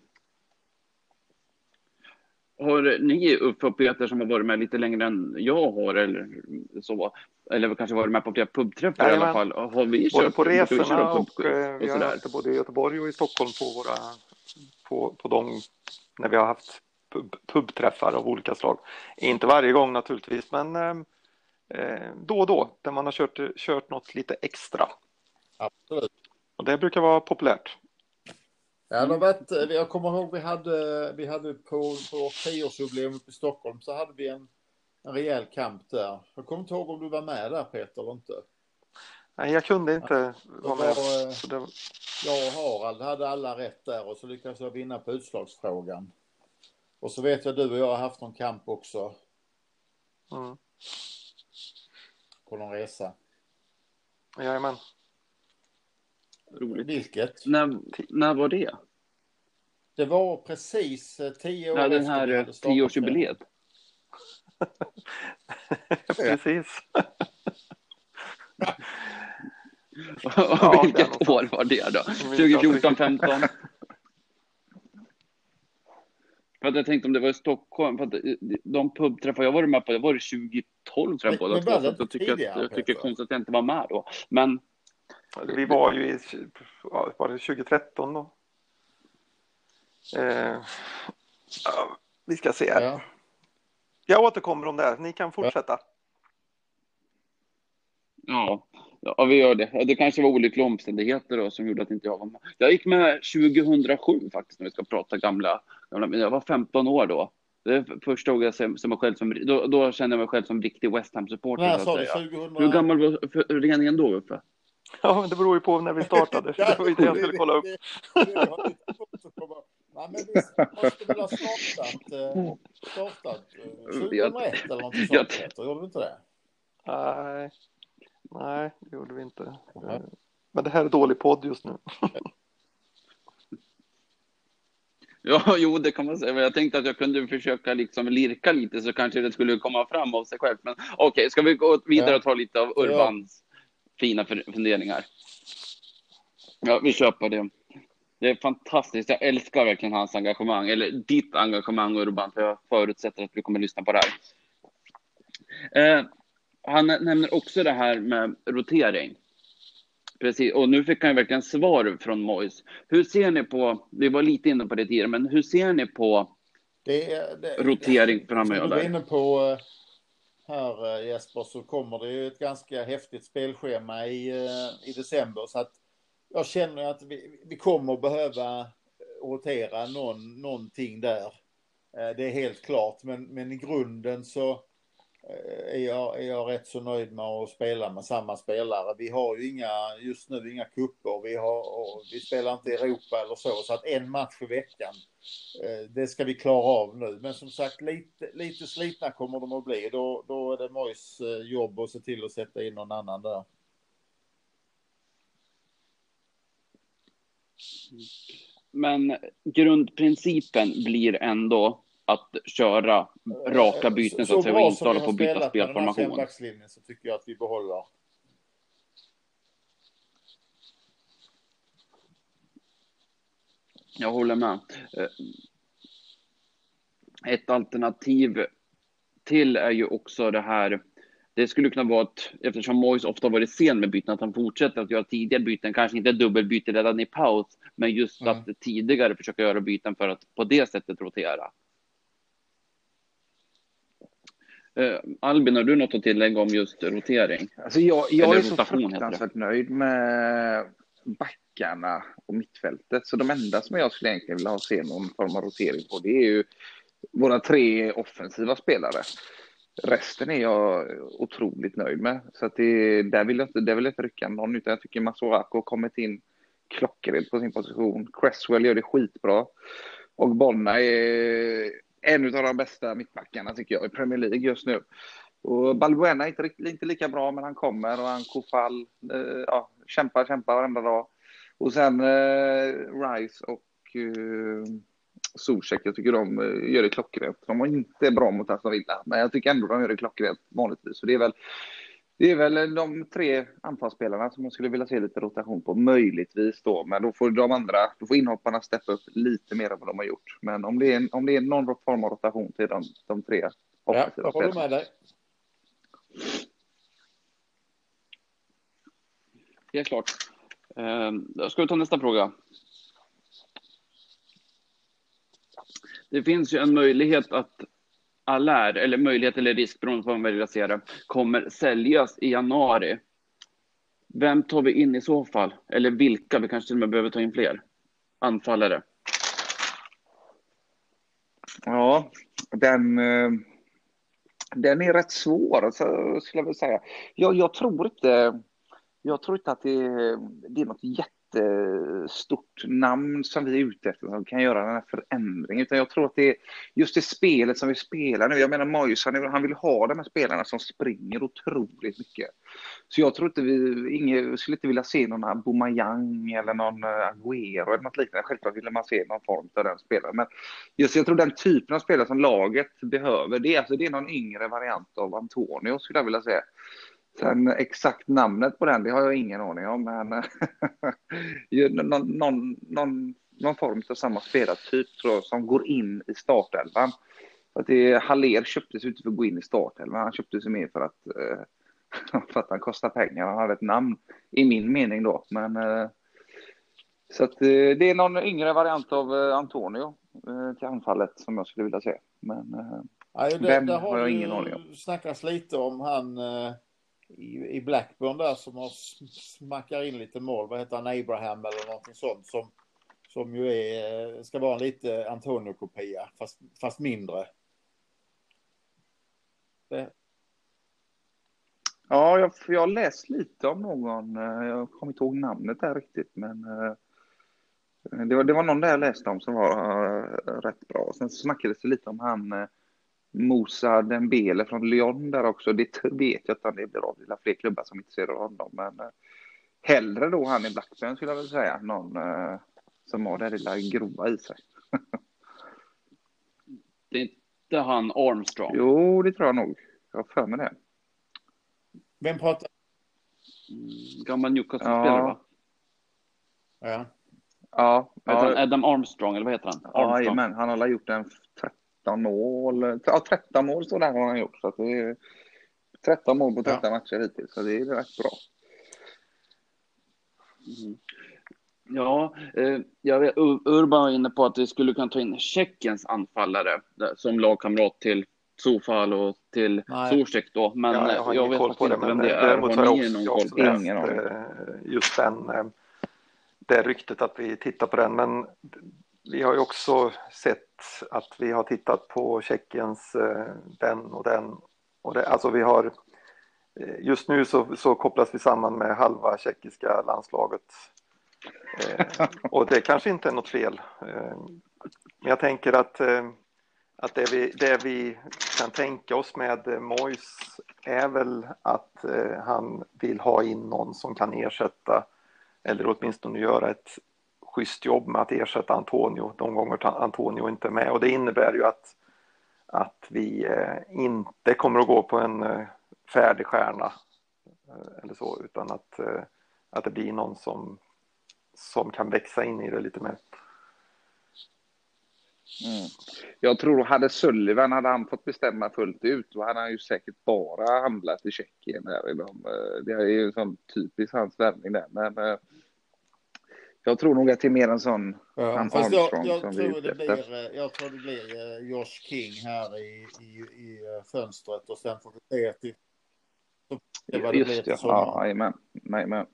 Har ni och Peter som har varit med lite längre än jag har eller så, eller kanske varit med på flera pubträffar i alla fall, har vi både kört på resorna och, och, eh, vi har haft det både i Göteborg och i Stockholm på våra, på, på de, när vi har haft pub, pubträffar av olika slag. Inte varje gång naturligtvis, men eh, eh då och då, där man har kört, kört något lite extra. Absolut. Och det brukar vara populärt. Ja, de varit, jag kommer ihåg vi hade, vi hade på, på tioårsjubileum i Stockholm så hade vi en, en rejäl kamp där. Jag kommer inte ihåg om du var med där Peter eller inte. Nej, jag kunde inte ja, vara med. Var, så det... Jag och Harald hade alla rätt där och så lyckades jag vinna på utslagsfrågan. Och så vet jag du och jag har haft någon kamp också. Mm. På någon resa. Jajamän. Roligt. Vilket? När, när var det? Det var precis eh, tio år ja, den här eh, tioårsjubileet. precis. ja, vilket år var det då? 2014, 15? För att jag tänkte om det var i Stockholm, för att de pubträffar jag varit med på, det var 2012 tror jag båda två. Så jag tycker, att, jag tycker konstigt att jag inte var med då. Men vi var ju i, var det 2013 då? Eh, ja, vi ska se här. Ja. Jag återkommer om det här, ni kan fortsätta. Ja, ja vi gör det. Det kanske var olyckliga omständigheter då som gjorde att inte jag var med. Jag gick med 2007 faktiskt, när vi ska prata gamla, gamla jag var 15 år då. Det är första gången jag ser mig själv som, då, då kände jag mig själv som riktig West Ham-supporter. Hur gammal var föreningen då, Uffe? Ja, men det beror ju på när vi startade. det var ju det jag skulle kolla upp. Nej, men vi måste väl ha startat, eh, startat 2001 eh, eller något sånt, Peter? Gjorde vi inte det? Nej, nej, det gjorde vi inte. Mm. Men det här är dålig podd just nu. Ja, jo, det kan man säga. Jag tänkte att jag kunde försöka liksom lirka lite så kanske det skulle komma fram av sig själv. Men okej, okay, ska vi gå vidare och ta lite av Urbans fina funderingar. Ja, vi på det. Det är fantastiskt. Jag älskar verkligen hans engagemang, eller ditt engagemang Urban, för jag förutsätter att vi kommer att lyssna på det här. Eh, han nämner också det här med rotering. Precis, och nu fick han verkligen svar från Mois. Hur ser ni på, vi var lite inne på det tidigare, men hur ser ni på det, det, rotering framöver? Du var inne på eh, här eh, Jesper så kommer det ju ett ganska häftigt spelschema i, eh, i december så att jag känner att vi, vi kommer behöva eh, rotera någon, någonting där. Det är helt klart, men, men i grunden så är jag, är jag rätt så nöjd med att spela med samma spelare. Vi har ju inga, just nu inga kupper. Vi, har, vi spelar inte i Europa eller så, så att en match i veckan, det ska vi klara av nu. Men som sagt, lite, lite slitna kommer de att bli. Då, då är det Mojs eh, jobb att se till att sätta in någon annan där. Men grundprincipen blir ändå att köra raka byten så, så att säga och inte hålla på att byta spelformation. Så tycker jag att vi behåller. Jag håller med. Eh, ett alternativ till är ju också det här. Det skulle kunna vara att eftersom Moise ofta varit sen med byten, att han fortsätter att göra tidiga byten, kanske inte dubbelbyte redan i paus, men just mm. att tidigare försöka göra byten för att på det sättet rotera. Uh, Albin, har du något att tillägga om just rotering? Alltså jag, jag är så fruktansvärt nöjd med backarna och mittfältet. Så de enda som jag skulle egentligen vilja ha se någon form av rotering på, det är ju våra tre offensiva spelare. Resten är jag otroligt nöjd med. Så att det, där, vill jag inte, där vill jag inte rycka någon, utan jag tycker Masuako har kommit in klockrent på sin position. Cresswell gör det skitbra. Och Bonna är en av de bästa mittbackarna tycker jag i Premier League just nu. Och Balbuena är inte, inte lika bra, men han kommer och han Kofall eh, ja, kämpar, kämpar varenda dag. Och sen eh, Rice och eh, Zuzek. Jag tycker de eh, gör det klockrent. De var inte bra mot Aston Villa, men jag tycker ändå de gör det klockrent vanligtvis. Så det är väl det är väl de tre anfallsspelarna som jag skulle vilja se lite rotation på, möjligtvis då. Men då får de andra, då får inhopparna steppa upp lite mer än vad de har gjort. Men om det är, om det är någon form av rotation till de, de tre Ja, jag håller med dig. Helt klart. Ehm, ska vi ta nästa fråga? Det finns ju en möjlighet att Allaire, eller möjlighet eller risk beroende på vad man väljer att se det, kommer säljas i januari. Vem tar vi in i så fall? Eller vilka? Vi kanske till och med behöver ta in fler anfallare. Ja, den, eh, den är rätt svår, så skulle jag vilja säga. Jag, jag, tror inte, jag tror inte att det, det är något jättestort namn som vi är ute efter som kan göra den här förändringen. Utan jag tror att det är just det spelet som vi spelar nu. Jag menar Moyes, han, han vill ha de här spelarna som springer otroligt mycket. Så jag tror inte vi, ingen, skulle inte vilja se någon Aubameyang eller någon eh, Aguero Agüero eller något liknande. Självklart vill man se någon form av den spelaren. Men just jag tror den typen av spelare som laget behöver, det är, alltså, det är någon yngre variant av Antonio skulle jag vilja säga. Sen exakt namnet på den, det har jag ingen aning om, men någon, någon, någon, någon, form av samma spelartyp tror jag, som går in i startelvan. Att det, Haller köptes inte för att gå in i startelvan, han köptes mer för att, eh, för att han kostar pengar. Han hade ett namn, i min mening då. Men, eh, så att, eh, det är någon yngre variant av Antonio till anfallet som jag skulle vilja se. Men ja, det, vem har, har jag ingen aning om. Det snackas lite om han i, i Blackburn där som har smackar in lite mål. Vad heter han? Abraham eller någonting sånt som, som ju är, ska vara en lite Antonio-kopia fast, fast mindre. Det. Ja, jag, jag har läst lite om någon. Eh, jag kommer inte ihåg namnet där riktigt, men eh, eh, det, var, det var någon där jag läste om som var rätt bra. Sen snackades det lite om han Moussa Dembele från Lyon där också. Det vet jag att det blir av. Det är fler klubbar som är intresserade av honom. Men eh, hellre då han i Blackburn skulle jag vilja säga. Någon eh, som har det lilla grova i sig. det är inte han Armstrong? Jo, det tror jag nog. Jag har för mig det. Vem pratar? Mm, gammal Newcastle-spelare, ja. va? Ja. Ja. ja. Adam Armstrong, eller vad heter han? Armstrong. Ja, men han har gjort en 13 mål. Ja, 13 mål står det har han gjort. Så att det är 13 mål på 13 ja. matcher hittills, så det är rätt bra. Mm. Ja, eh, jag vet, Urban var inne på att vi skulle kunna ta in Tjeckiens anfallare som lagkamrat till Sofal och till Zuzek då. Men ja, jag, jag vet faktiskt inte vem det är. Däremot har jag också, också läst eh, just den, eh, det ryktet att vi tittar på den. Men vi har ju också sett att vi har tittat på Tjeckiens eh, den och den. Och det, alltså vi har, eh, just nu så, så kopplas vi samman med halva tjeckiska landslaget. Eh, och det kanske inte är något fel. Eh, men jag tänker att, eh, att det, vi, det vi kan tänka oss med eh, Mois är väl att eh, han vill ha in någon som kan ersätta eller åtminstone göra ett schysst jobb med att ersätta Antonio de gånger Antonio inte är med och det innebär ju att, att vi eh, inte kommer att gå på en eh, färdig stjärna eh, eller så utan att, att det blir någon som, som kan växa in i det lite mer. Mm. Jag tror hade Sullivan hade han fått bestämma fullt ut då hade han ju säkert bara handlat i Tjeckien. Det är ju en sån typisk hans värvning där. Men jag tror nog att det är mer en sån ja, Armstrong jag, jag som tror det blir, eh, Jag tror det blir uh, Josh King här i, i, i uh, fönstret och sen får vi se till det Just blir till ja, jajamän. jajamän.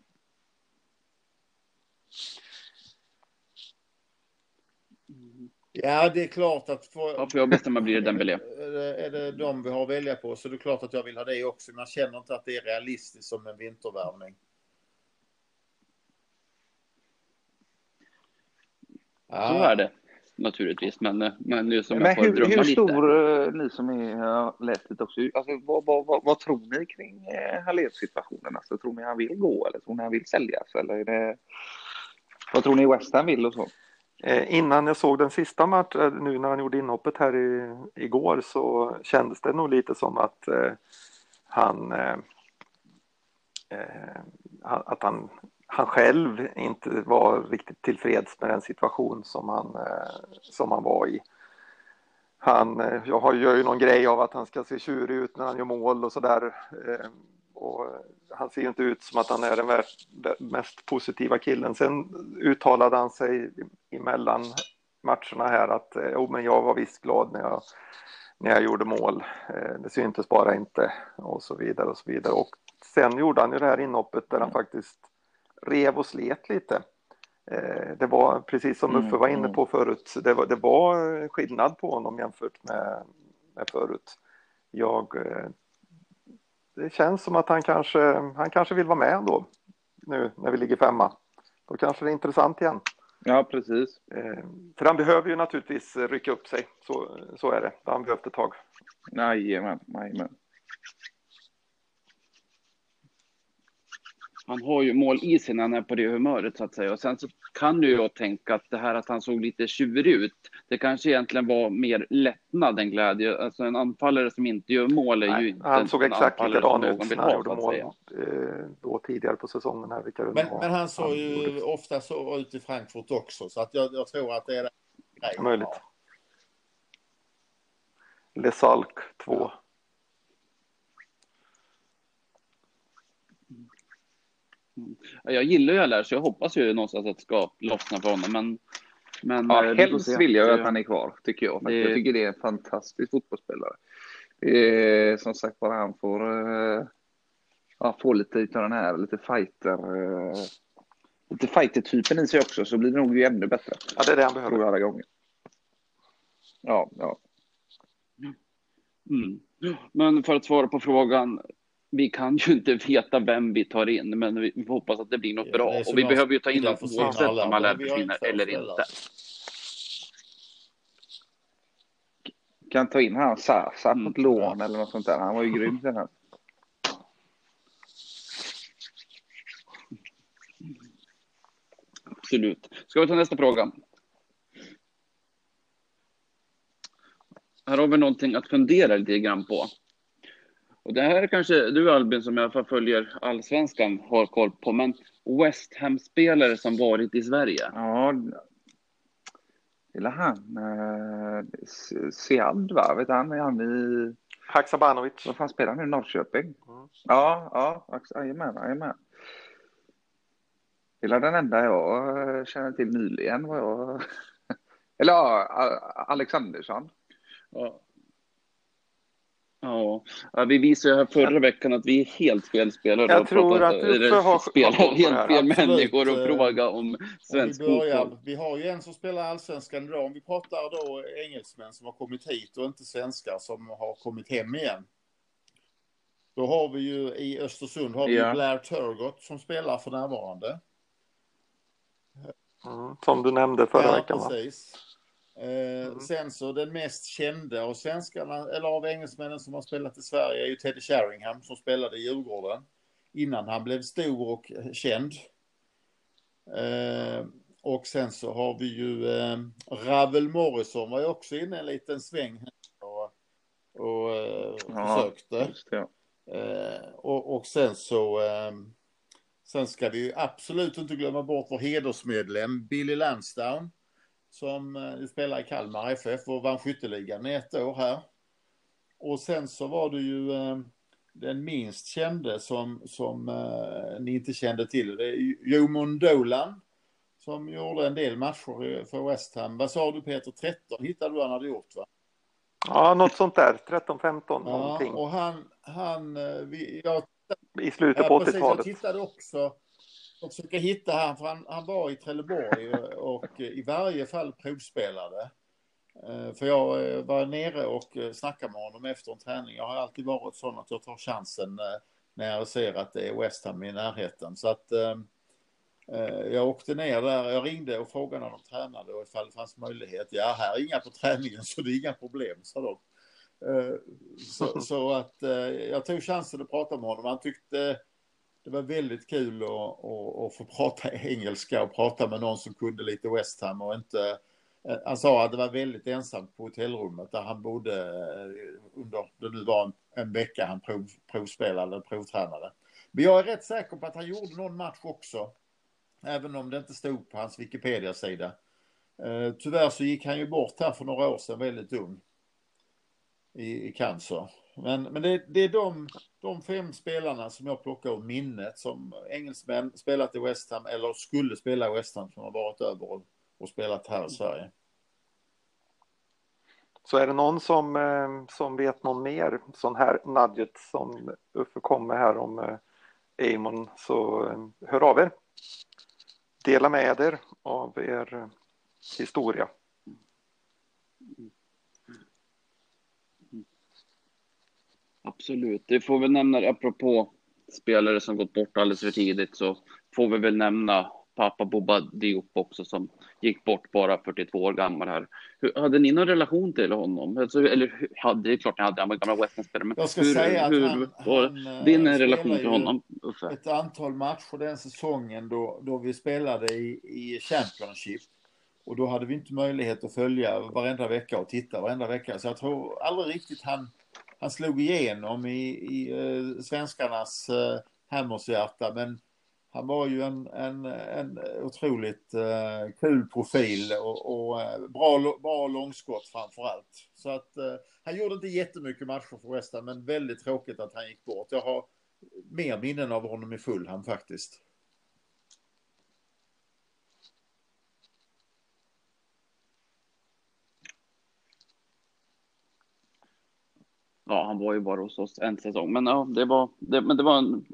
Ja, det är klart att... För, ja, får jag bestämma blir det Dembélé. Är det, är det de vi har att välja på så det är klart att jag vill ha det också. Men jag känner inte att det är realistiskt som en vintervärvning. Ja. Så är det naturligtvis, men, eh, men nu som men jag får hur, drömma hur stor, lite. Eh, ni som är, har läst lite också, alltså, vad, vad, vad, vad tror ni kring eh, Halléns situationen? Alltså, tror ni han vill gå eller tror ni han vill säljas? Eller är det, vad tror ni West Ham vill och så? Eh, innan jag såg den sista matchen, nu när han gjorde inhoppet här i, igår, så kändes det nog lite som att eh, han, eh, att han, han själv inte var riktigt tillfreds med den situation som han, som han var i. Han jag har, gör ju någon grej av att han ska se tjurig ut när han gör mål och sådär. Och han ser ju inte ut som att han är den mest positiva killen. Sen uttalade han sig emellan matcherna här att eh, jo, men jag var visst glad när jag, när jag gjorde mål. Eh, det syntes bara inte och så vidare och så vidare. Och sen gjorde han ju det här inhoppet där han faktiskt rev och slet lite. Eh, det var precis som Uffe var inne mm, på förut, det var, det var skillnad på honom jämfört med, med förut. Jag, det känns som att han kanske, han kanske vill vara med då, nu när vi ligger femma. Då kanske det är intressant igen. Ja, precis. Eh, för han behöver ju naturligtvis rycka upp sig. Så, så är det. Det har han behövt ett tag. Jajamän, jajamän. Han har ju mål i sig när han är på det humöret så att säga. Och sen så kan du ju tänka att det här att han såg lite tjurig ut, det kanske egentligen var mer lättnad än glädje. Alltså en anfallare som inte gör mål är Nej, ju inte Han såg exakt likadan ut när han gjorde mål eh, då tidigare på säsongen. Här, vilka men, men han såg ju ofta så ut i Frankfurt också, så att jag, jag tror att det är det. Möjligt. Lesalk 2. Jag gillar ju LR så jag hoppas ju någonstans att det ska lossna för honom. Men, men ja, eh, helst vill jag att han är kvar, tycker jag. Det... Jag tycker det är en fantastisk fotbollsspelare. Är som sagt bara han får uh, ja, få lite av den här, lite fighter, uh, lite fighter-typen i sig också, så blir det nog ännu bättre. Ja, det är det han behöver. Alla gånger. Ja, ja. Mm. Men för att svara på frågan, vi kan ju inte veta vem vi tar in, men vi hoppas att det blir något ja, bra. Och vi behöver ju ta in någon oavsett om alla försvinner eller inte. Kan ta in han Sasa på ett mm. lån eller något sånt där. Han var ju grym den här. Absolut. Ska vi ta nästa fråga? Här har vi någonting att fundera lite grann på. Och det här kanske du Albin som i alla fall följer allsvenskan har koll på, men West Ham-spelare som varit i Sverige? Ja, eller han, eh, Sead va? Vet han, är han i... Haksabanovic. Vad fan spelar han nu? Norrköping? Mm. Ja, ja, jajamän, jajamän. Det är den enda jag eh, känner till nyligen. Vad jag... Eller ja, Alexandersson. Ja. Ja, vi visade här förra veckan att vi är helt fel spelare. Jag tror att du har spelar helt fel människor och fråga om svensk fotboll. Vi har ju en som spelar allsvenskan idag. Om vi pratar då engelsmän som har kommit hit och inte svenskar som har kommit hem igen. Då har vi ju i Östersund har vi ja. Blair Turgott som spelar för närvarande. Mm, som du nämnde förra ja, veckan. Precis. Va? Eh, mm. Sen så den mest kända av svenskarna, eller av engelsmännen som har spelat i Sverige är ju Teddy Sheringham som spelade i Djurgården innan han blev stor och känd. Eh, och sen så har vi ju eh, Ravel Morrison var ju också inne en liten sväng och, och eh, ja, försökte. Eh, och, och, sen så Sen ska vi ju absolut inte glömma bort vår hedersmedlem Billy Lansdown som eh, spelar i Kalmar FF och vann skytteligan i ett år här. Och sen så var det ju eh, den minst kände som, som eh, ni inte kände till. Det är Jomon Dolan som gjorde en del matcher för West Ham. Vad sa du Peter, 13 hittade du han hade gjort va? Ja, något sånt där, 13-15 ja, någonting. Och han, han vi, jag, I slutet på 80-talet. Jag tittade också och försöka hitta han, för han, han var i Trelleborg och i varje fall provspelade. Eh, för jag eh, var nere och eh, snackade med honom efter en träning. Jag har alltid varit sån att jag tar chansen när jag ser att det är West Ham i närheten. Så att jag åkte ner där, jag ringde och frågade när de tränade och ifall det fanns möjlighet. Ja, här är inga på träningen så det är inga problem, sa de. Så, så att jag tog chansen att prata med honom. Han tyckte det var väldigt kul att, att, att få prata engelska och prata med någon som kunde lite West Ham och inte eh, han sa att det var väldigt ensamt på hotellrummet där han bodde eh, under, det nu var en, en vecka han prov, provspelade, provtränade. Men jag är rätt säker på att han gjorde någon match också. Även om det inte stod på hans Wikipedia-sida. Eh, tyvärr så gick han ju bort här för några år sedan väldigt ung. I, i cancer. Men, men det, det, är de, de fem spelarna som jag plockar ur minnet som engelsmän spelat i West Ham eller skulle spela i West Ham som har varit över och, och spelat här i Sverige. Så är det någon som, eh, som vet någon mer sån här nugget som Uffe kom med här om eh, Amon så eh, hör av er. Dela med er av er historia. Absolut, det får vi nämna apropå spelare som gått bort alldeles för tidigt så får vi väl nämna pappa Boba Diop också som gick bort bara 42 år gammal här. Hur, hade ni någon relation till honom? Alltså, eller hade, det är klart ni hade, han var gammal Western-spelare. Men Jag ska hur, säga att hur han, han, din eh, relation till honom? Uffe? Ett antal matcher den säsongen då, då vi spelade i, i Championship. Och då hade vi inte möjlighet att följa varenda vecka och titta varenda vecka. Så jag tror aldrig riktigt han, han slog igenom i, i uh, svenskarnas eh, uh, Hammershjärta. Men han var ju en, en, en otroligt uh, kul profil och, och uh, bra, bra långskott framför allt. Så att uh, han gjorde inte jättemycket matcher för West men väldigt tråkigt att han gick bort. Jag har mer minnen av honom i Fulham faktiskt. Ja, han var ju bara hos oss en säsong. Men ja, det var, det, men det var en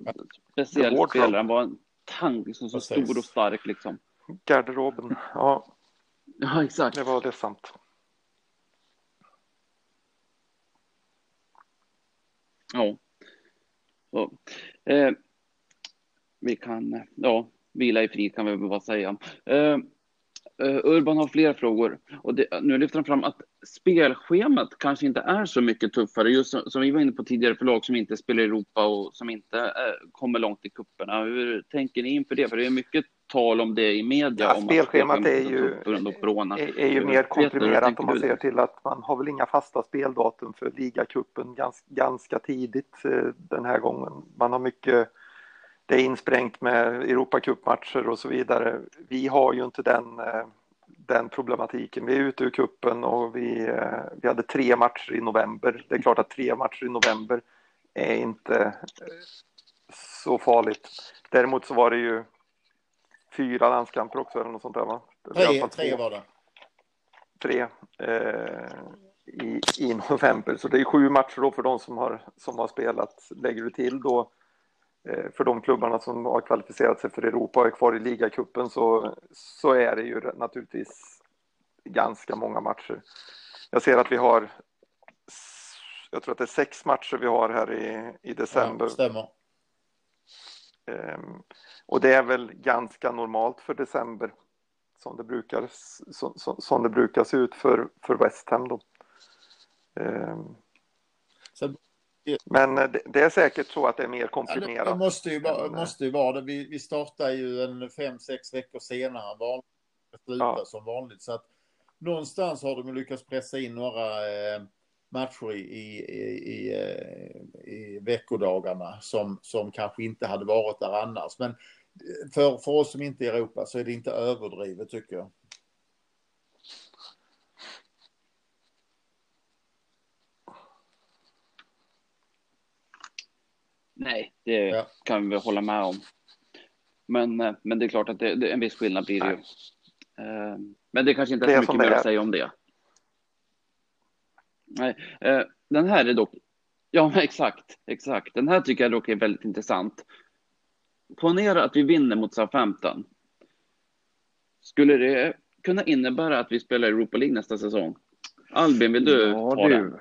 speciell spelare. Han var en tank, liksom, så Precis. stor och stark liksom. Garderoben, ja. Ja, exakt. Det var det sant. Ja. Så, eh, vi kan, ja, vila i frid kan vi bara säga. Eh, Uh, Urban har fler frågor. Och det, nu lyfter han fram att spelschemat kanske inte är så mycket tuffare, just som, som vi var inne på tidigare, för lag som inte spelar i Europa och som inte uh, kommer långt i kupperna. Hur tänker ni inför det? För det är mycket tal om det i media. Ja, om spelschemat är ju, är, är ju mer komprimerat om man ser till att man har väl inga fasta speldatum för ligacupen ganska, ganska tidigt uh, den här gången. Man har mycket det är insprängt med Europacupmatcher och så vidare. Vi har ju inte den, eh, den problematiken. Vi är ute ur kuppen och vi, eh, vi hade tre matcher i november. Det är klart att tre matcher i november är inte eh, så farligt. Däremot så var det ju fyra landskamper också eller något sånt där va? Tre, tre var det. Tre eh, i, i november, så det är sju matcher då för de som har, som har spelat. Lägger du till då för de klubbarna som har kvalificerat sig för Europa och är kvar i ligacupen så, så är det ju naturligtvis ganska många matcher. Jag ser att vi har, jag tror att det är sex matcher vi har här i, i december. Ja, stämmer. Um, och det är väl ganska normalt för december som det brukar, som, som, som det brukar se ut för, för West Ham då. Um, Sen men eh, det, är säkert så att det är mer komprimerat. Ja, det måste ju, vara, måste ju vara det. Vi, vi startar ju en fem, sex veckor senare vanligt. Ja. som vanligt. Så att någonstans har de lyckats pressa in några eh, matcher i, i, i, i, eh, i veckodagarna som, som kanske inte hade varit där annars. Men för, för oss som inte är i Europa så är det inte överdrivet tycker jag. Nej, det ja. kan vi hålla med om. Men, eh, men det är klart att det, det en viss skillnad blir det ju. Eh, men det kanske inte är så mycket mer att säga om det. Nej, eh, den här är dock, ja exakt, exakt. Den här tycker jag dock är väldigt intressant. Ponera att vi vinner mot Southampton. Skulle det kunna innebära att vi spelar Europa League nästa säsong? Albin, vill du ja, ta du. den?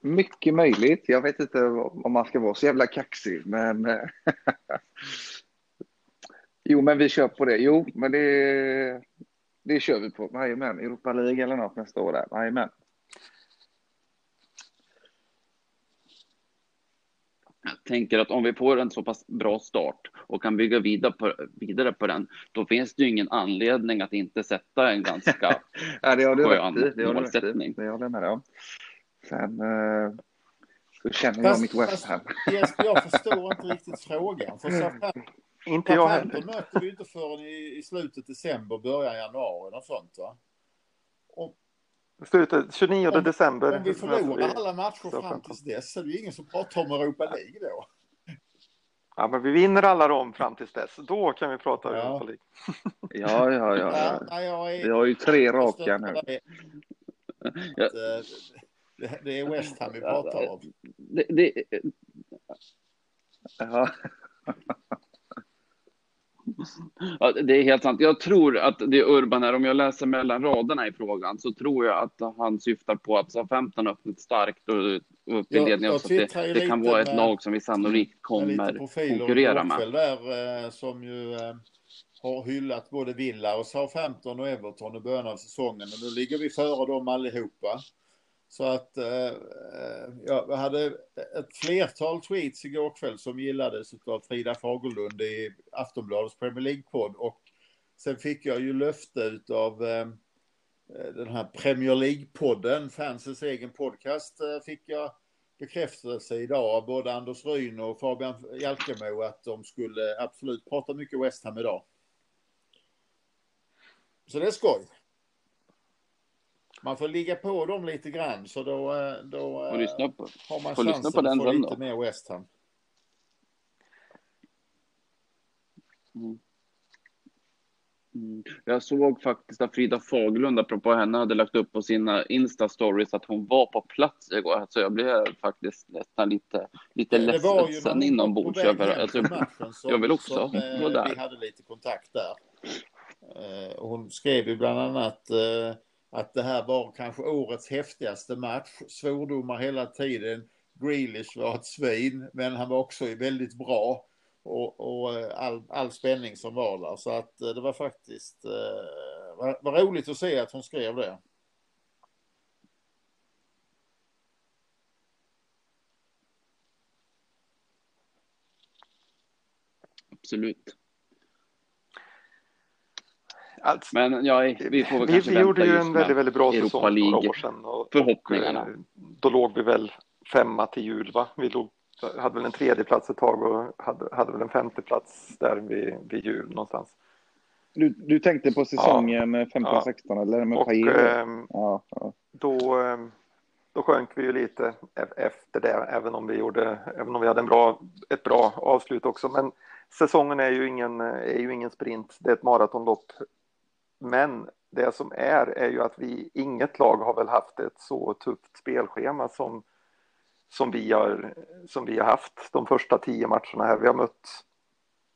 Mycket möjligt. Jag vet inte om man ska vara så jävla kaxig, men... Eh, jo, men vi kör på det. Jo, men det, det kör vi på. Jajamän, Europa League eller något nästa år där. Jajamän. tänker att om vi får en så pass bra start och kan bygga vidare på, vidare på den, då finns det ju ingen anledning att inte sätta en ganska ja, det skön. Det målsättning. Det håller jag med om. Sen eh, så känner jag mitt West Ham. jag förstår inte riktigt frågan. För Southampton, inte jag heller. möter vi inte förrän i, i slutet december, början januari, något sånt va? Och, Slutet 29 om, december. Om vi förlorar alla matcher fram tills dess så är det ju ingen som pratar om Europa League då. Ja, men vi vinner alla dem fram tills dess. Då kan vi prata ja. Europa League. ja, ja, ja. ja. ja är, vi har ju tre raka nu. Det, det, det är West Ham vi pratar om. Det, det, ja. Ja, det är helt sant. Jag tror att det är Urban här, om jag läser mellan raderna i frågan, så tror jag att han syftar på att SA-15 öppnat starkt och upp i ledningen. Så det, det kan vara ett lag som vi sannolikt kommer konkurrera med. där eh, som ju eh, har hyllat både Villa och SA-15 och Everton i början av säsongen och nu ligger vi före dem allihopa. Så att eh, eh jag hade ett flertal tweets igår kväll som gillades av Frida Fagerlund i Aftonbladets Premier League-podd och sen fick jag ju löfte av eh, eh, den här Premier League-podden, fansens egen podcast, eh, fick jag bekräftelse idag av både Anders Ryn och Fabian Jalkemo att de skulle absolut prata mycket West Ham idag. Så det är skoj man får ligga på dem lite grann så då, eh, då lyssna på, har man chansen på den att få lite då. mer West Ham. Mm. Mm. Jag såg faktiskt att Frida Faglund, apropå henne, hade lagt upp på sina Insta-stories att hon var på plats igår. Så jag blev faktiskt nästan lite, lite ledsen inombords. Alltså, jag vill också som, vara eh, där. Vi hade lite kontakt där. Eh, hon skrev ju bland annat att det här var kanske årets häftigaste match. Svordomar hela tiden. Grealish var ett svin, men han var också väldigt bra. Och, och eh, all, all, spänning som var där. Så att eh, det var faktiskt eh, var, var roligt att se att hon skrev det. Absolut. Alltså, Men ja, vi får väl vi, kanske vi gjorde ju en väldigt, väldigt bra säsong för några år sedan. Och, förhoppningarna. Och, eh, då låg vi väl femma till jul, va? Vi låg, hade väl en tredje plats ett tag och hade, hade väl en femte plats där vid, vid jul någonstans. Du, du tänkte på säsongen ja, 15-16 ja. eller med och, eh, ja, ja. Då, ehm, då sjönk vi ju lite efter det, även om vi, gjorde, även om vi hade en bra, ett bra avslut också. Men säsongen är ju ingen, är ju ingen sprint, det är ett maratonlopp men det som är, är ju att vi, inget lag har väl haft ett så tufft spelschema som, som, vi, har, som vi har haft de första tio matcherna här. Vi har mött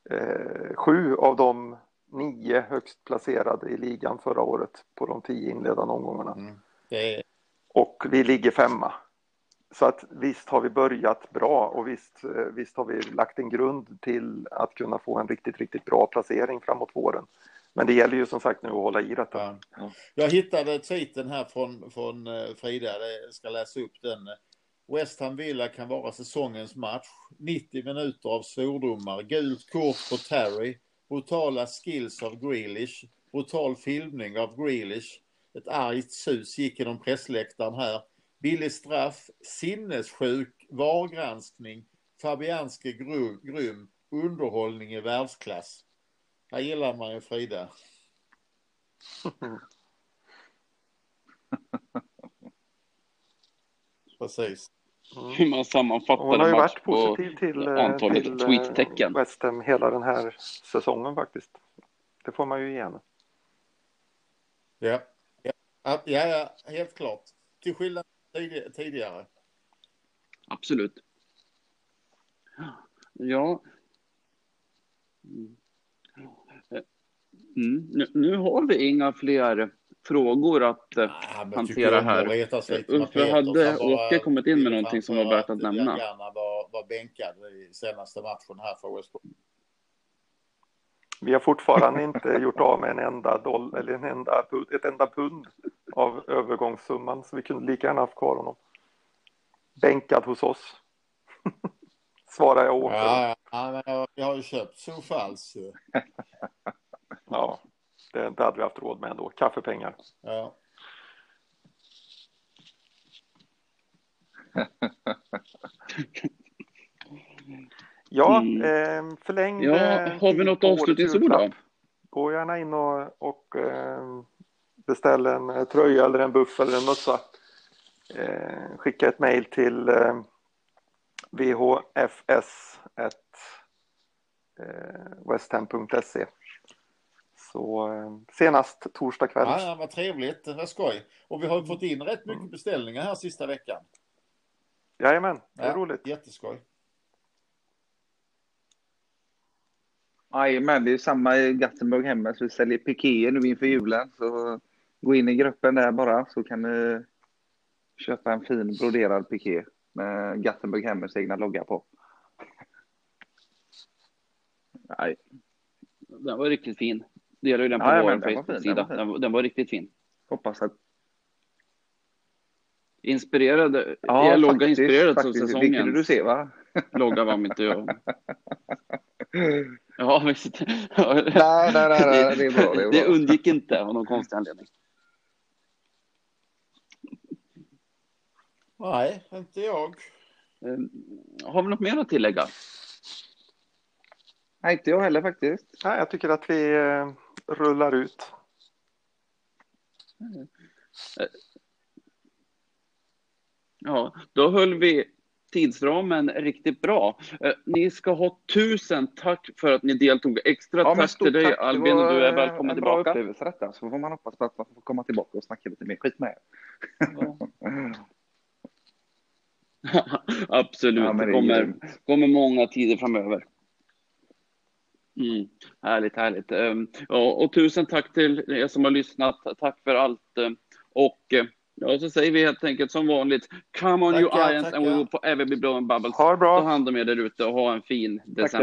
eh, sju av de nio högst placerade i ligan förra året på de tio inledande omgångarna. Mm. Är... Och vi ligger femma. Så att visst har vi börjat bra och visst, eh, visst har vi lagt en grund till att kunna få en riktigt, riktigt bra placering framåt våren. Men det gäller ju som sagt nu att hålla i detta. Ja. Jag hittade tweeten här från, från eh, Frida, jag ska läsa upp den. West Ham Villa kan vara säsongens match. 90 minuter av svordomar, gult kort på Terry, brutala skills av Grealish, brutal filmning av Grealish. Ett argt sus gick genom pressläktaren här. Billig straff, sinnessjuk VAR-granskning, Fabianski grym, underhållning i världsklass. Här gillar man ju Frida. Precis. Hur man sammanfattar Hon har ju varit positiv till, antalet till tweettecken. West Ham hela den här säsongen faktiskt. Det får man ju igen. Ja, ja, ja, ja helt klart. Till skillnad tidigare. Absolut. Ja. Mm. Mm. Nu, nu, har vi inga fler frågor att eh, Nej, hantera här. Uffe, hade Åke kommit in med någonting som var värt att nämna? Gärna var, var bänkad i senaste matchen här för West Vi har fortfarande inte gjort av med en enda doll, eller en enda, ett enda pund av övergångssumman, så vi kunde lika gärna haft kvar honom. Bänkad hos oss. svarar jag åter. Ja, ja, men jag har ju köpt Sofals. ja, det, det hade vi haft råd med ändå. Kaffepengar. Ja. ja, mm. eh, förlängd. Ja, har vi något avslutningsord då? Gå gärna in och, och eh, beställ en tröja eller en buff eller en mössa. Eh, skicka ett mejl till eh, vhfs1westham.se så eh, senast torsdag kväll. Ja, vad trevligt, vad skoj. Och vi har fått in rätt mycket beställningar här sista veckan. Jajamän, det är ja, roligt. Jätteskoj. Jajamän, det är samma i Gothenburg hemma, så vi säljer pikéer nu inför julen. Så gå in i gruppen där bara så kan ni köpa en fin broderad piké med Gothenburg Hemmers egna logga på. Nej, den var riktigt fin. Delade ju den på ja, vår Facebook-sida. Den, den, den, var riktigt fin. Hoppas att... Inspirerad, ja, är logga inspirerad av säsongen. Det du se va? logga var inte jag. Ja, visst. nej, nej, nej, nej, det är bra. Det, är bra. det undgick inte av någon konstig anledning. Nej, inte jag. Ehm, har vi något mer att tillägga? Nej, inte jag heller faktiskt. Nej, jag tycker att vi eh, rullar ut. Ja, då höll vi tidsramen riktigt bra. Eh, ni ska ha tusen tack för att ni deltog. Extra ja, tack till dig tack. Albin, och du är välkommen en tillbaka. Bra upplevelse detta, så får man hoppas på att man får komma tillbaka och snacka lite mer skit med er. Ja. Absolut, ja, det kommer, kommer många tider framöver. Mm, härligt, härligt. Och, och, tusen tack till er som har lyssnat. Tack för allt. Och ja, så säger vi helt enkelt som vanligt. Come on tackar, you Irons and we will forever be blowing bubbles. Ha det bra. Ta hand om er där ute och ha en fin december.